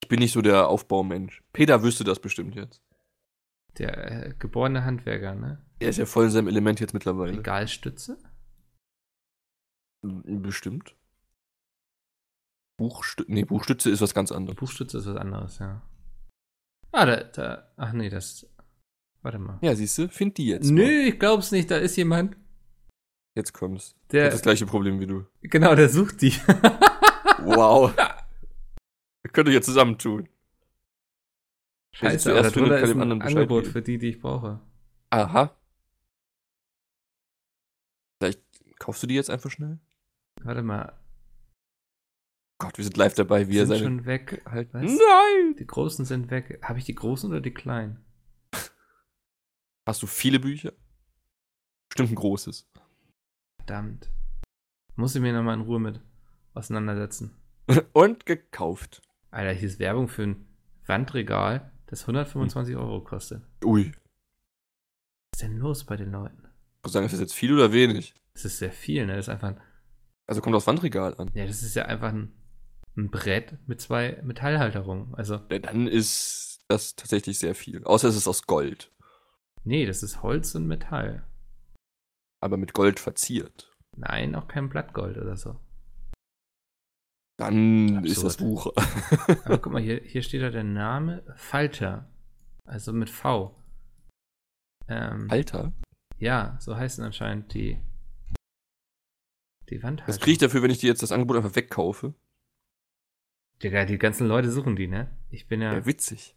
Ich bin nicht so der Aufbaumensch. Peter wüsste das bestimmt jetzt. Der äh, geborene Handwerker, ne? Er ist ja voll in seinem Element jetzt mittlerweile. Regalstütze? Bestimmt. Buchstütze. Nee, Buchstütze ist was ganz anderes. Buchstütze ist was anderes, ja. Ah, da, da. Ach nee, das. Warte mal. Ja, siehst du, find die jetzt. Nö, mal. ich glaub's nicht, da ist jemand. Jetzt kommt's. Der hat das gleiche Problem wie du. Genau, der sucht die. wow. Wir können jetzt zusammentun. Scheiße, aber da ist ein Angebot geben. für die, die ich brauche. Aha. Vielleicht kaufst du die jetzt einfach schnell? Warte mal. Gott, wir sind live dabei, wie sind schon weg. Halt, was? Nein! Die großen sind weg. Habe ich die großen oder die kleinen? Hast du viele Bücher? Bestimmt ein großes. Verdammt. Muss ich mir nochmal in Ruhe mit auseinandersetzen. Und gekauft. Alter, hier ist Werbung für ein Wandregal, das 125 hm. Euro kostet. Ui. Was ist denn los bei den Leuten? Ich sagen, ist das jetzt viel oder wenig? Das ist sehr viel, ne? Das ist einfach ein. Also kommt aufs Wandregal an. Ja, das ist ja einfach ein, ein Brett mit zwei Metallhalterungen. Also. Ja, dann ist das tatsächlich sehr viel. Außer es ist aus Gold. Nee, das ist Holz und Metall. Aber mit Gold verziert. Nein, auch kein Blattgold oder so. Dann Absurd. ist das Buch. Aber guck mal, hier, hier steht da der Name Falter. Also mit V. Ähm, Falter? Ja, so heißen anscheinend die, die Wandhalter. Was kriege ich dafür, wenn ich dir jetzt das Angebot einfach wegkaufe? Digga, die ganzen Leute suchen die, ne? Ich bin ja. Ja, witzig.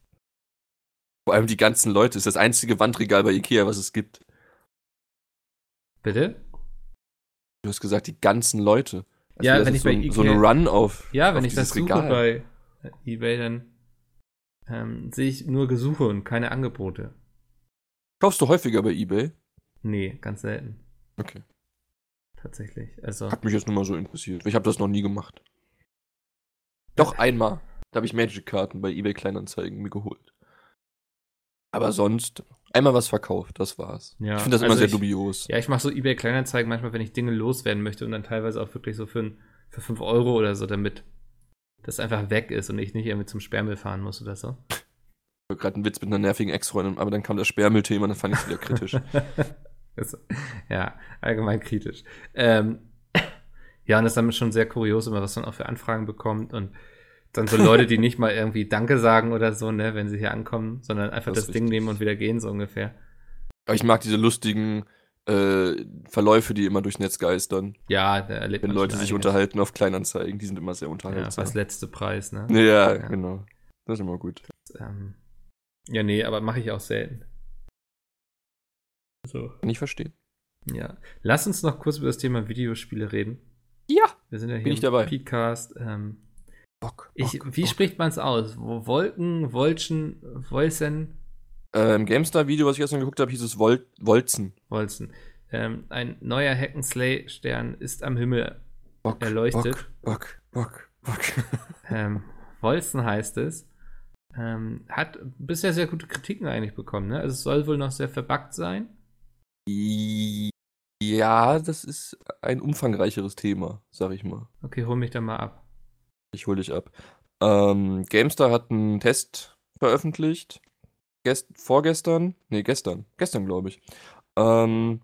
Vor allem die ganzen Leute. Ist das einzige Wandregal bei Ikea, was es gibt. Bitte? Du hast gesagt, die ganzen Leute. Also ja, wenn ich so, bei Ikea, so eine Run auf. Ja, auf wenn ich das suche Regal. bei eBay, dann ähm, sehe ich nur Gesuche und keine Angebote. Kaufst du häufiger bei eBay? Nee, ganz selten. Okay. Tatsächlich. Also. Hat mich jetzt nur mal so interessiert. Ich habe das noch nie gemacht. Doch einmal. Da habe ich Magic-Karten bei eBay Kleinanzeigen mir geholt. Aber sonst einmal was verkauft, das war's. Ja, ich finde das also immer sehr ich, dubios. Ja, ich mache so eBay Kleinanzeigen manchmal, wenn ich Dinge loswerden möchte und dann teilweise auch wirklich so für, für 5 Euro oder so, damit das einfach weg ist und ich nicht irgendwie zum Sperrmüll fahren muss oder so. Ich habe gerade einen Witz mit einer nervigen Ex-Freundin, aber dann kam das Sperrmüll-Thema und dann fand ich es wieder kritisch. das, ja, allgemein kritisch. Ähm, ja, und das ist dann schon sehr kurios, immer was man auch für Anfragen bekommt und dann so Leute, die nicht mal irgendwie Danke sagen oder so, ne, wenn sie hier ankommen, sondern einfach das, das Ding nehmen und wieder gehen, so ungefähr. Aber ich mag diese lustigen äh, Verläufe, die immer durchs Netz geistern. Ja, da erlebt Wenn Leute sich unterhalten auf Kleinanzeigen, die sind immer sehr unterhaltsam. Ja, was letzte Preis, ne? Ja, ja. genau. Das ist immer gut. Das, ähm, ja, nee, aber mache ich auch selten. So. Kann ich verstehen. Ja. Lass uns noch kurz über das Thema Videospiele reden. Ja. Wir sind ja hier Bin ich dabei. Podcast. Ähm, Bock. Ich, wie Bock. spricht man es aus? Wolken, Wolchen, Wolzen? Äh, Im GameStar-Video, was ich gestern geguckt habe, hieß es Wol Wolzen. Wolzen. Ähm, ein neuer Hackenslay-Stern ist am Himmel Bock, erleuchtet. Bock, Bock, Bock, Bock. ähm, Wolzen heißt es. Ähm, hat bisher sehr gute Kritiken eigentlich bekommen, ne? Also es soll wohl noch sehr verbuggt sein. Ja, das ist ein umfangreicheres Thema, sag ich mal. Okay, hol mich da mal ab. Ich hole dich ab. Ähm, GameStar hat einen Test veröffentlicht. Gest vorgestern? Nee, gestern. Gestern, glaube ich. Ähm,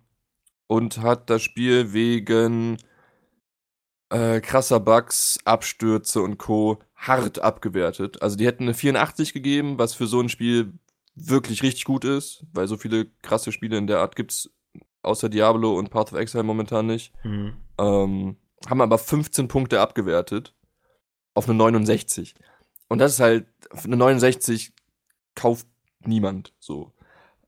und hat das Spiel wegen äh, krasser Bugs, Abstürze und Co. hart abgewertet. Also die hätten eine 84 gegeben, was für so ein Spiel wirklich richtig gut ist, weil so viele krasse Spiele in der Art gibt es außer Diablo und Path of Exile momentan nicht. Mhm. Ähm, haben aber 15 Punkte abgewertet auf eine 69. Und das ist halt, eine 69 kauft niemand so.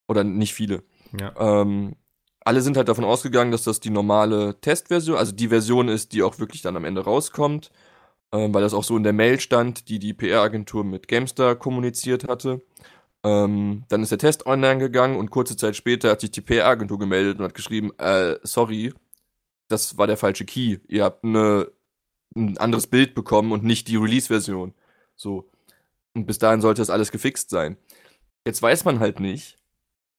Oder nicht viele. Ja. Ähm, alle sind halt davon ausgegangen, dass das die normale Testversion, also die Version ist, die auch wirklich dann am Ende rauskommt, ähm, weil das auch so in der Mail stand, die die PR-Agentur mit GameStar kommuniziert hatte. Ähm, dann ist der Test online gegangen und kurze Zeit später hat sich die PR-Agentur gemeldet und hat geschrieben, äh, sorry, das war der falsche Key. Ihr habt eine, ein anderes Bild bekommen und nicht die Release-Version. So. Und bis dahin sollte das alles gefixt sein. Jetzt weiß man halt nicht,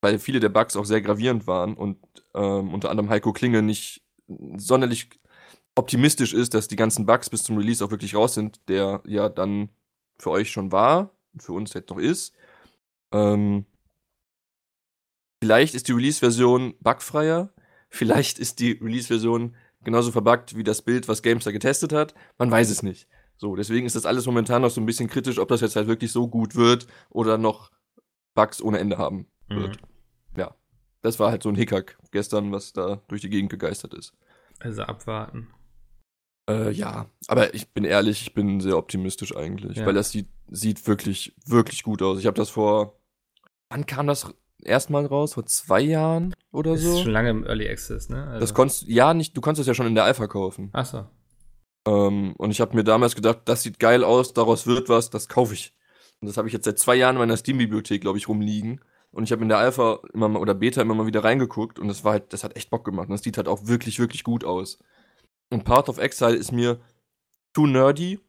weil viele der Bugs auch sehr gravierend waren und ähm, unter anderem Heiko Klinge nicht sonderlich optimistisch ist, dass die ganzen Bugs bis zum Release auch wirklich raus sind, der ja dann für euch schon war und für uns jetzt noch ist. Ähm, vielleicht ist die Release-Version bugfreier, vielleicht ist die Release-Version genauso verbuggt wie das Bild, was Gamestar getestet hat. Man weiß es nicht. So, deswegen ist das alles momentan noch so ein bisschen kritisch, ob das jetzt halt wirklich so gut wird oder noch Bugs ohne Ende haben wird. Mhm. Ja. Das war halt so ein Hickhack gestern, was da durch die Gegend gegeistert ist. Also abwarten. Äh, ja, aber ich bin ehrlich, ich bin sehr optimistisch eigentlich, ja. weil das sieht, sieht wirklich, wirklich gut aus. Ich habe das vor, wann kam das erstmal raus? Vor zwei Jahren oder so? Das ist schon lange im Early Access, ne? Also das konntest, ja, nicht, du konntest das ja schon in der Alpha kaufen. Ach so. Ähm, und ich habe mir damals gedacht, das sieht geil aus, daraus wird was, das kaufe ich. Und das habe ich jetzt seit zwei Jahren in meiner Steam-Bibliothek, glaube ich, rumliegen. Und ich habe in der Alpha immer mal, oder Beta immer mal wieder reingeguckt und das war halt, das hat echt Bock gemacht. Und das sieht halt auch wirklich, wirklich gut aus. Und Path of Exile ist mir too nerdy.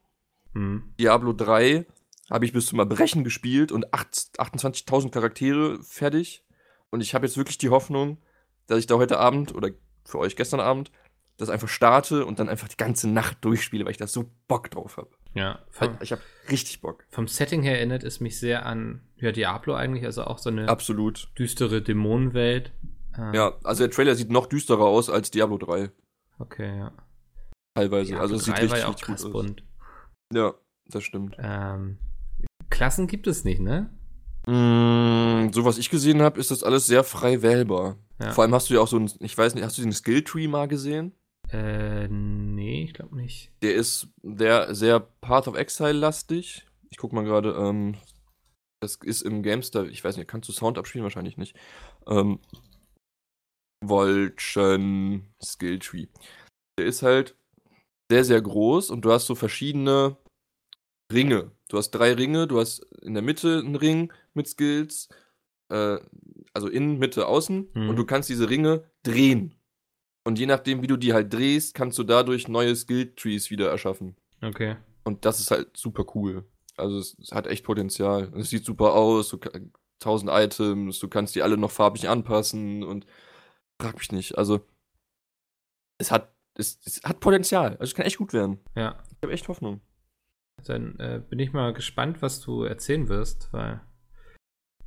Mhm. Diablo 3 habe ich bis zum Erbrechen gespielt und 28.000 Charaktere fertig. Und ich habe jetzt wirklich die Hoffnung, dass ich da heute Abend oder für euch gestern Abend das einfach starte und dann einfach die ganze Nacht durchspiele, weil ich da so Bock drauf habe. Ja, vom, ich habe richtig Bock. Vom Setting her erinnert es mich sehr an ja, Diablo eigentlich, also auch so eine Absolut. düstere Dämonenwelt. Ähm, ja, also der Trailer sieht noch düsterer aus als Diablo 3. Okay, ja. Teilweise. Diablo also es sieht richtig, ja auch krass bunt. Ja, das stimmt. Ähm, Klassen gibt es nicht, ne? Mm, so was ich gesehen habe, ist das alles sehr frei wählbar. Ja. Vor allem hast du ja auch so ein, ich weiß nicht, hast du den Skill Tree mal gesehen? Äh, nee, ich glaube nicht. Der ist der sehr Path of Exile lastig. Ich guck mal gerade, ähm, das ist im Gamester, ich weiß nicht, kannst du Sound abspielen? Wahrscheinlich nicht. Ähm, Volchen Skill Tree. Der ist halt sehr, sehr groß und du hast so verschiedene Ringe. Du hast drei Ringe, du hast in der Mitte einen Ring mit Skills, äh, also innen, Mitte, außen, mhm. und du kannst diese Ringe drehen. Und je nachdem, wie du die halt drehst, kannst du dadurch neue Skill-Trees wieder erschaffen. Okay. Und das ist halt super cool. Also es, es hat echt Potenzial. Es sieht super aus, du, tausend Items, du kannst die alle noch farblich anpassen und frag mich nicht. Also es hat, es, es hat Potenzial. Also es kann echt gut werden. Ja. Ich habe echt Hoffnung. Dann äh, bin ich mal gespannt, was du erzählen wirst, weil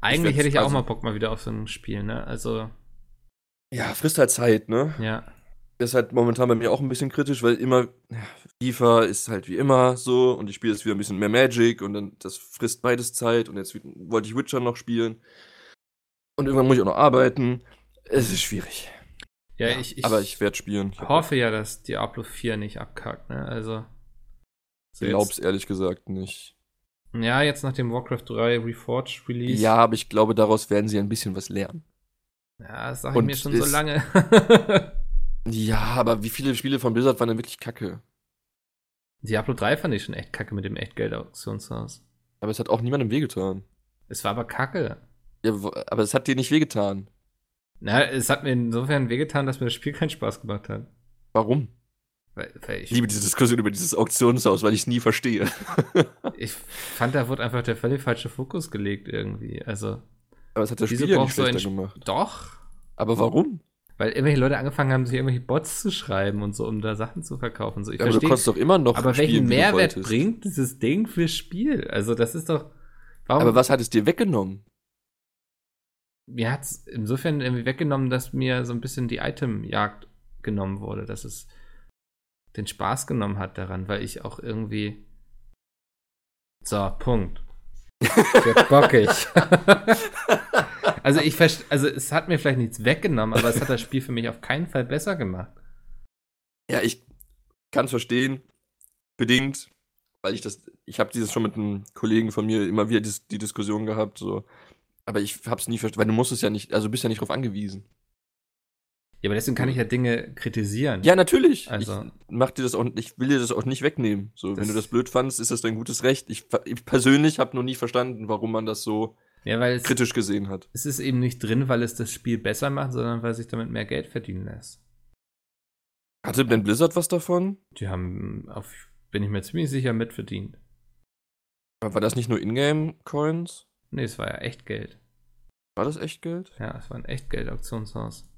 eigentlich ich hätte ich also, auch mal Bock mal wieder auf so ein Spiel, ne? Also ja, frisst halt Zeit, ne? Ja. Das ist halt momentan bei mir auch ein bisschen kritisch, weil immer, ja, FIFA ist halt wie immer so und ich spiele jetzt wieder ein bisschen mehr Magic und dann das frisst beides Zeit und jetzt wollte ich Witcher noch spielen. Und irgendwann muss ich auch noch arbeiten. Es ist schwierig. Ja, ja ich, ich, Aber ich werde spielen. Ich hoffe ja, dass Diablo 4 nicht abkackt, ne? Also. So glaub's ehrlich gesagt nicht. Ja, jetzt nach dem Warcraft 3 Reforged Release. Ja, aber ich glaube, daraus werden sie ein bisschen was lernen. Ja, das sage ich mir schon so lange. ja, aber wie viele Spiele von Blizzard waren denn wirklich kacke? Diablo 3 fand ich schon echt kacke mit dem Echtgeld-Auktionshaus. Aber es hat auch niemandem wehgetan. Es war aber kacke. Ja, aber es hat dir nicht wehgetan. Na, es hat mir insofern wehgetan, dass mir das Spiel keinen Spaß gemacht hat. Warum? Ich liebe diese Diskussion über dieses Auktionshaus, weil ich es nie verstehe. ich fand, da wurde einfach der völlig falsche Fokus gelegt irgendwie. Also. Aber es hat das Spiel ja nicht schlechter so gemacht. Doch. Aber warum? Weil irgendwelche Leute angefangen haben, sich irgendwelche Bots zu schreiben und so, um da Sachen zu verkaufen. So, ich ja, aber du konntest doch immer noch Aber spielen, welchen Mehrwert bringt dieses Ding fürs Spiel? Also, das ist doch. Warum? Aber was hat es dir weggenommen? Mir hat es insofern irgendwie weggenommen, dass mir so ein bisschen die Itemjagd genommen wurde, dass es den Spaß genommen hat daran, weil ich auch irgendwie. So, Punkt. Wird bockig. also ich also es hat mir vielleicht nichts weggenommen, aber es hat das Spiel für mich auf keinen Fall besser gemacht. Ja, ich kann es verstehen, bedingt, weil ich das, ich habe dieses schon mit einem Kollegen von mir immer wieder die, die Diskussion gehabt, so, aber ich habe es nie verstanden, weil du musst es ja nicht, also bist ja nicht drauf angewiesen. Ja, aber deswegen kann ich ja Dinge kritisieren. Ja, natürlich. Also- ich mach dir das auch, ich will dir das auch nicht wegnehmen. So, wenn du das blöd fandst, ist das dein gutes Recht. Ich, ich persönlich habe noch nie verstanden, warum man das so Ja, weil es, kritisch gesehen hat. es ist eben nicht drin, weil es das Spiel besser macht, sondern weil sich damit mehr Geld verdienen lässt. Hatte Ben Blizzard was davon? Die haben, auf, bin ich mir ziemlich sicher, mitverdient. Aber War das nicht nur Ingame-Coins? Nee, es war ja echt Geld. War das echt Geld? Ja, es war ein Echtgeld-Auktionshaus.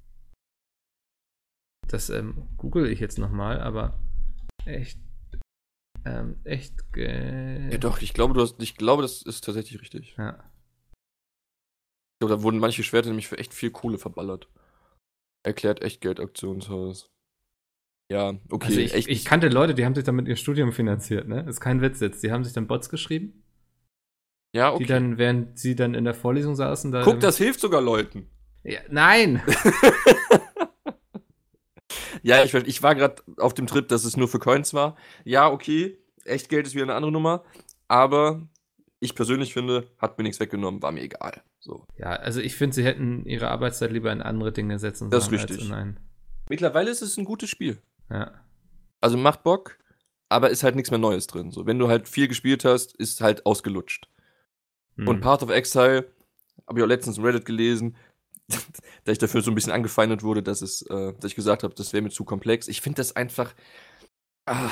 Das ähm, google ich jetzt nochmal, aber echt, ähm, echt Geld. Ja, doch, ich glaube, du hast, ich glaube, das ist tatsächlich richtig. Ja. Ich glaube, da wurden manche Schwerter nämlich für echt viel Kohle verballert. Erklärt Echtgeld-Auktionshaus. Ja, okay. also ich, echt, ich kannte Leute, die haben sich damit ihr Studium finanziert, ne? Ist kein Witz jetzt. Die haben sich dann Bots geschrieben, ja, okay. die dann, während sie dann in der Vorlesung saßen, da. Guck, das hilft sogar Leuten. Ja, nein! Ja, ich, ich war gerade auf dem Trip, dass es nur für Coins war. Ja, okay, Echtgeld ist wieder eine andere Nummer. Aber ich persönlich finde, hat mir nichts weggenommen, war mir egal. So. Ja, also ich finde, sie hätten ihre Arbeitszeit lieber in andere Dinge setzen sollen. Das ist richtig. Mittlerweile ist es ein gutes Spiel. ja. Also macht Bock, aber ist halt nichts mehr Neues drin. So, wenn du halt viel gespielt hast, ist halt ausgelutscht. Hm. Und Path of Exile, habe ich auch letztens in Reddit gelesen, da ich dafür so ein bisschen angefeindet wurde, dass es, äh, dass ich gesagt habe, das wäre mir zu komplex. Ich finde das einfach, ah,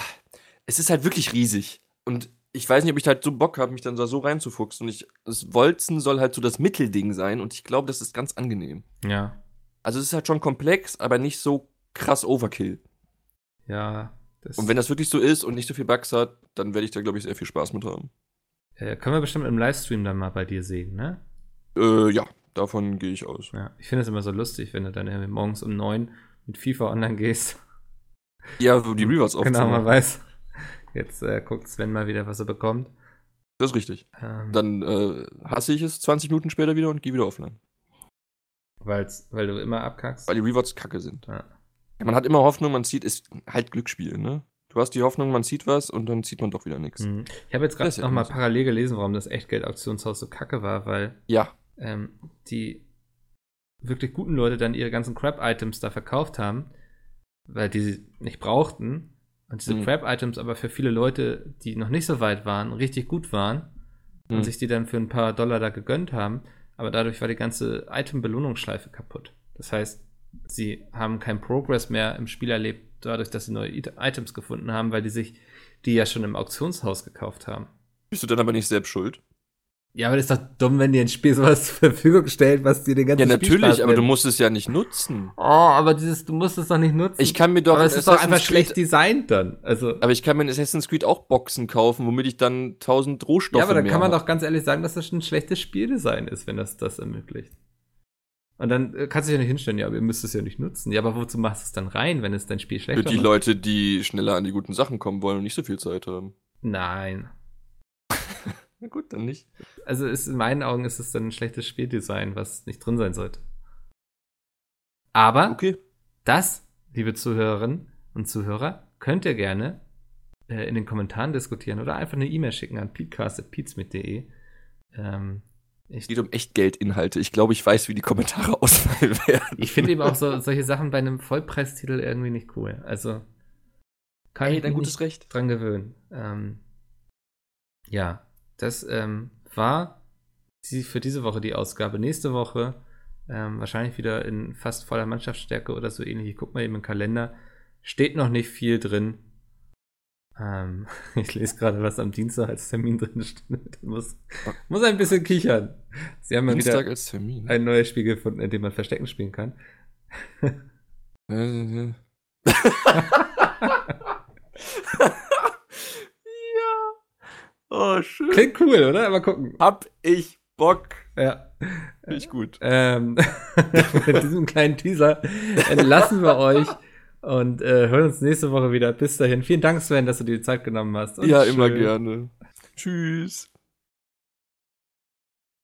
es ist halt wirklich riesig. Und ich weiß nicht, ob ich halt so Bock habe, mich dann da so reinzufuchsen. Und ich, das Wolzen soll halt so das Mittelding sein. Und ich glaube, das ist ganz angenehm. Ja. Also es ist halt schon komplex, aber nicht so krass Overkill. Ja. Und wenn das wirklich so ist und nicht so viel Bugs hat, dann werde ich da, glaube ich, sehr viel Spaß mit haben. äh, können wir bestimmt im Livestream dann mal bei dir sehen, ne? Äh, ja, davon gehe ich aus. Ja. Ich finde es immer so lustig, wenn du dann morgens um neun mit FIFA online gehst. Ja, wo die Rewards Genau, aufzunehmen. man weiß. Jetzt äh, guckt Sven mal wieder, was er bekommt. Das ist richtig. Ähm, Dann äh, hasse ich es 20 Minuten später wieder und gehe wieder offline. weil's, weil du immer abkackst. Weil die Rewards kacke sind. Ja. Man hat immer Hoffnung, man zieht, ist halt Glücksspiel, ne? Du hast die Hoffnung, man zieht was und dann zieht man doch wieder nichts. Mhm. Ich habe jetzt gerade ist ja noch mal immer so. parallel gelesen, warum das Echtgeld-Auktionshaus so kacke war, weil Ja. Ähm, die wirklich guten Leute dann ihre ganzen Crap-Items da verkauft haben, weil die sie nicht brauchten. Und diese Mhm. Crap-Items aber für viele Leute, die noch nicht so weit waren, richtig gut waren und Mhm. sich die dann für ein paar Dollar da gegönnt haben. Aber dadurch war die ganze Item-Belohnungsschleife kaputt. Das heißt, sie haben keinen Progress mehr im Spiel erlebt, dadurch, dass sie neue It- Items gefunden haben, weil die sich die ja schon im Auktionshaus gekauft haben. Bist du dann aber nicht selbst schuld? Ja, aber das ist doch dumm, wenn dir ein Spiel sowas zur Verfügung stellt, was dir den ganzen Ja, natürlich, aber du musst es ja nicht nutzen. Oh, aber dieses, du musst es doch nicht nutzen. Ich kann mir doch aber es ist doch einfach Creed- schlecht designt dann. Also, Aber ich kann mir in Assassin's Creed auch Boxen kaufen, womit ich dann 1000 Rohstoffe ja, aber dann kann man hab. doch ganz ehrlich sagen, dass das ein schlechtes Spieldesign ist, wenn das das ermöglicht. Und dann äh, kannst du dich ja nicht hinstellen, ja, aber ihr müsst es ja nicht nutzen. Ja, aber wozu machst du es dann rein, wenn es dein Spiel Für schlechter die macht? Leute, die schneller an die guten Sachen kommen wollen und nicht so viel Zeit haben. Nein. Na gut, dann nicht. Also ist, in meinen Augen ist es dann ein schlechtes Spieldesign, was nicht drin sein sollte. Aber Okay. Das, liebe Zuhörerinnen und Zuhörer, könnt ihr gerne äh, in den Kommentaren diskutieren oder einfach eine E-Mail schicken an peatcast.peats.de. Ähm, Es geht um Echtgeldinhalte. Ich glaube, ich weiß, wie die Kommentare ausfallen werden. ich finde eben auch so, solche Sachen bei einem Vollpreistitel irgendwie nicht cool. Also kann Hey, ich mich gutes Recht. nicht dran gewöhnen. Ähm, ja, das ähm, war die, für diese Woche die Ausgabe. Nächste Woche ähm, wahrscheinlich wieder in fast voller Mannschaftsstärke oder so ähnlich. Ich guck mal eben im Kalender. Steht noch nicht viel drin. Ähm, ich lese gerade, was am Dienstag als Termin drin steht. Muss, muss ein bisschen kichern. Sie haben ja Dienstag wieder als Termin. ein neues Spiel gefunden, in dem man Verstecken spielen kann. Oh, schön. Klingt cool, oder? Mal gucken. Hab ich Bock. Ja. Finde ich gut. Ähm, mit diesem kleinen Teaser entlassen wir euch und äh, hören uns nächste Woche wieder. Bis dahin. Vielen Dank, Sven, dass du dir die Zeit genommen hast. Und Ja, immer schön. gerne. Tschüss.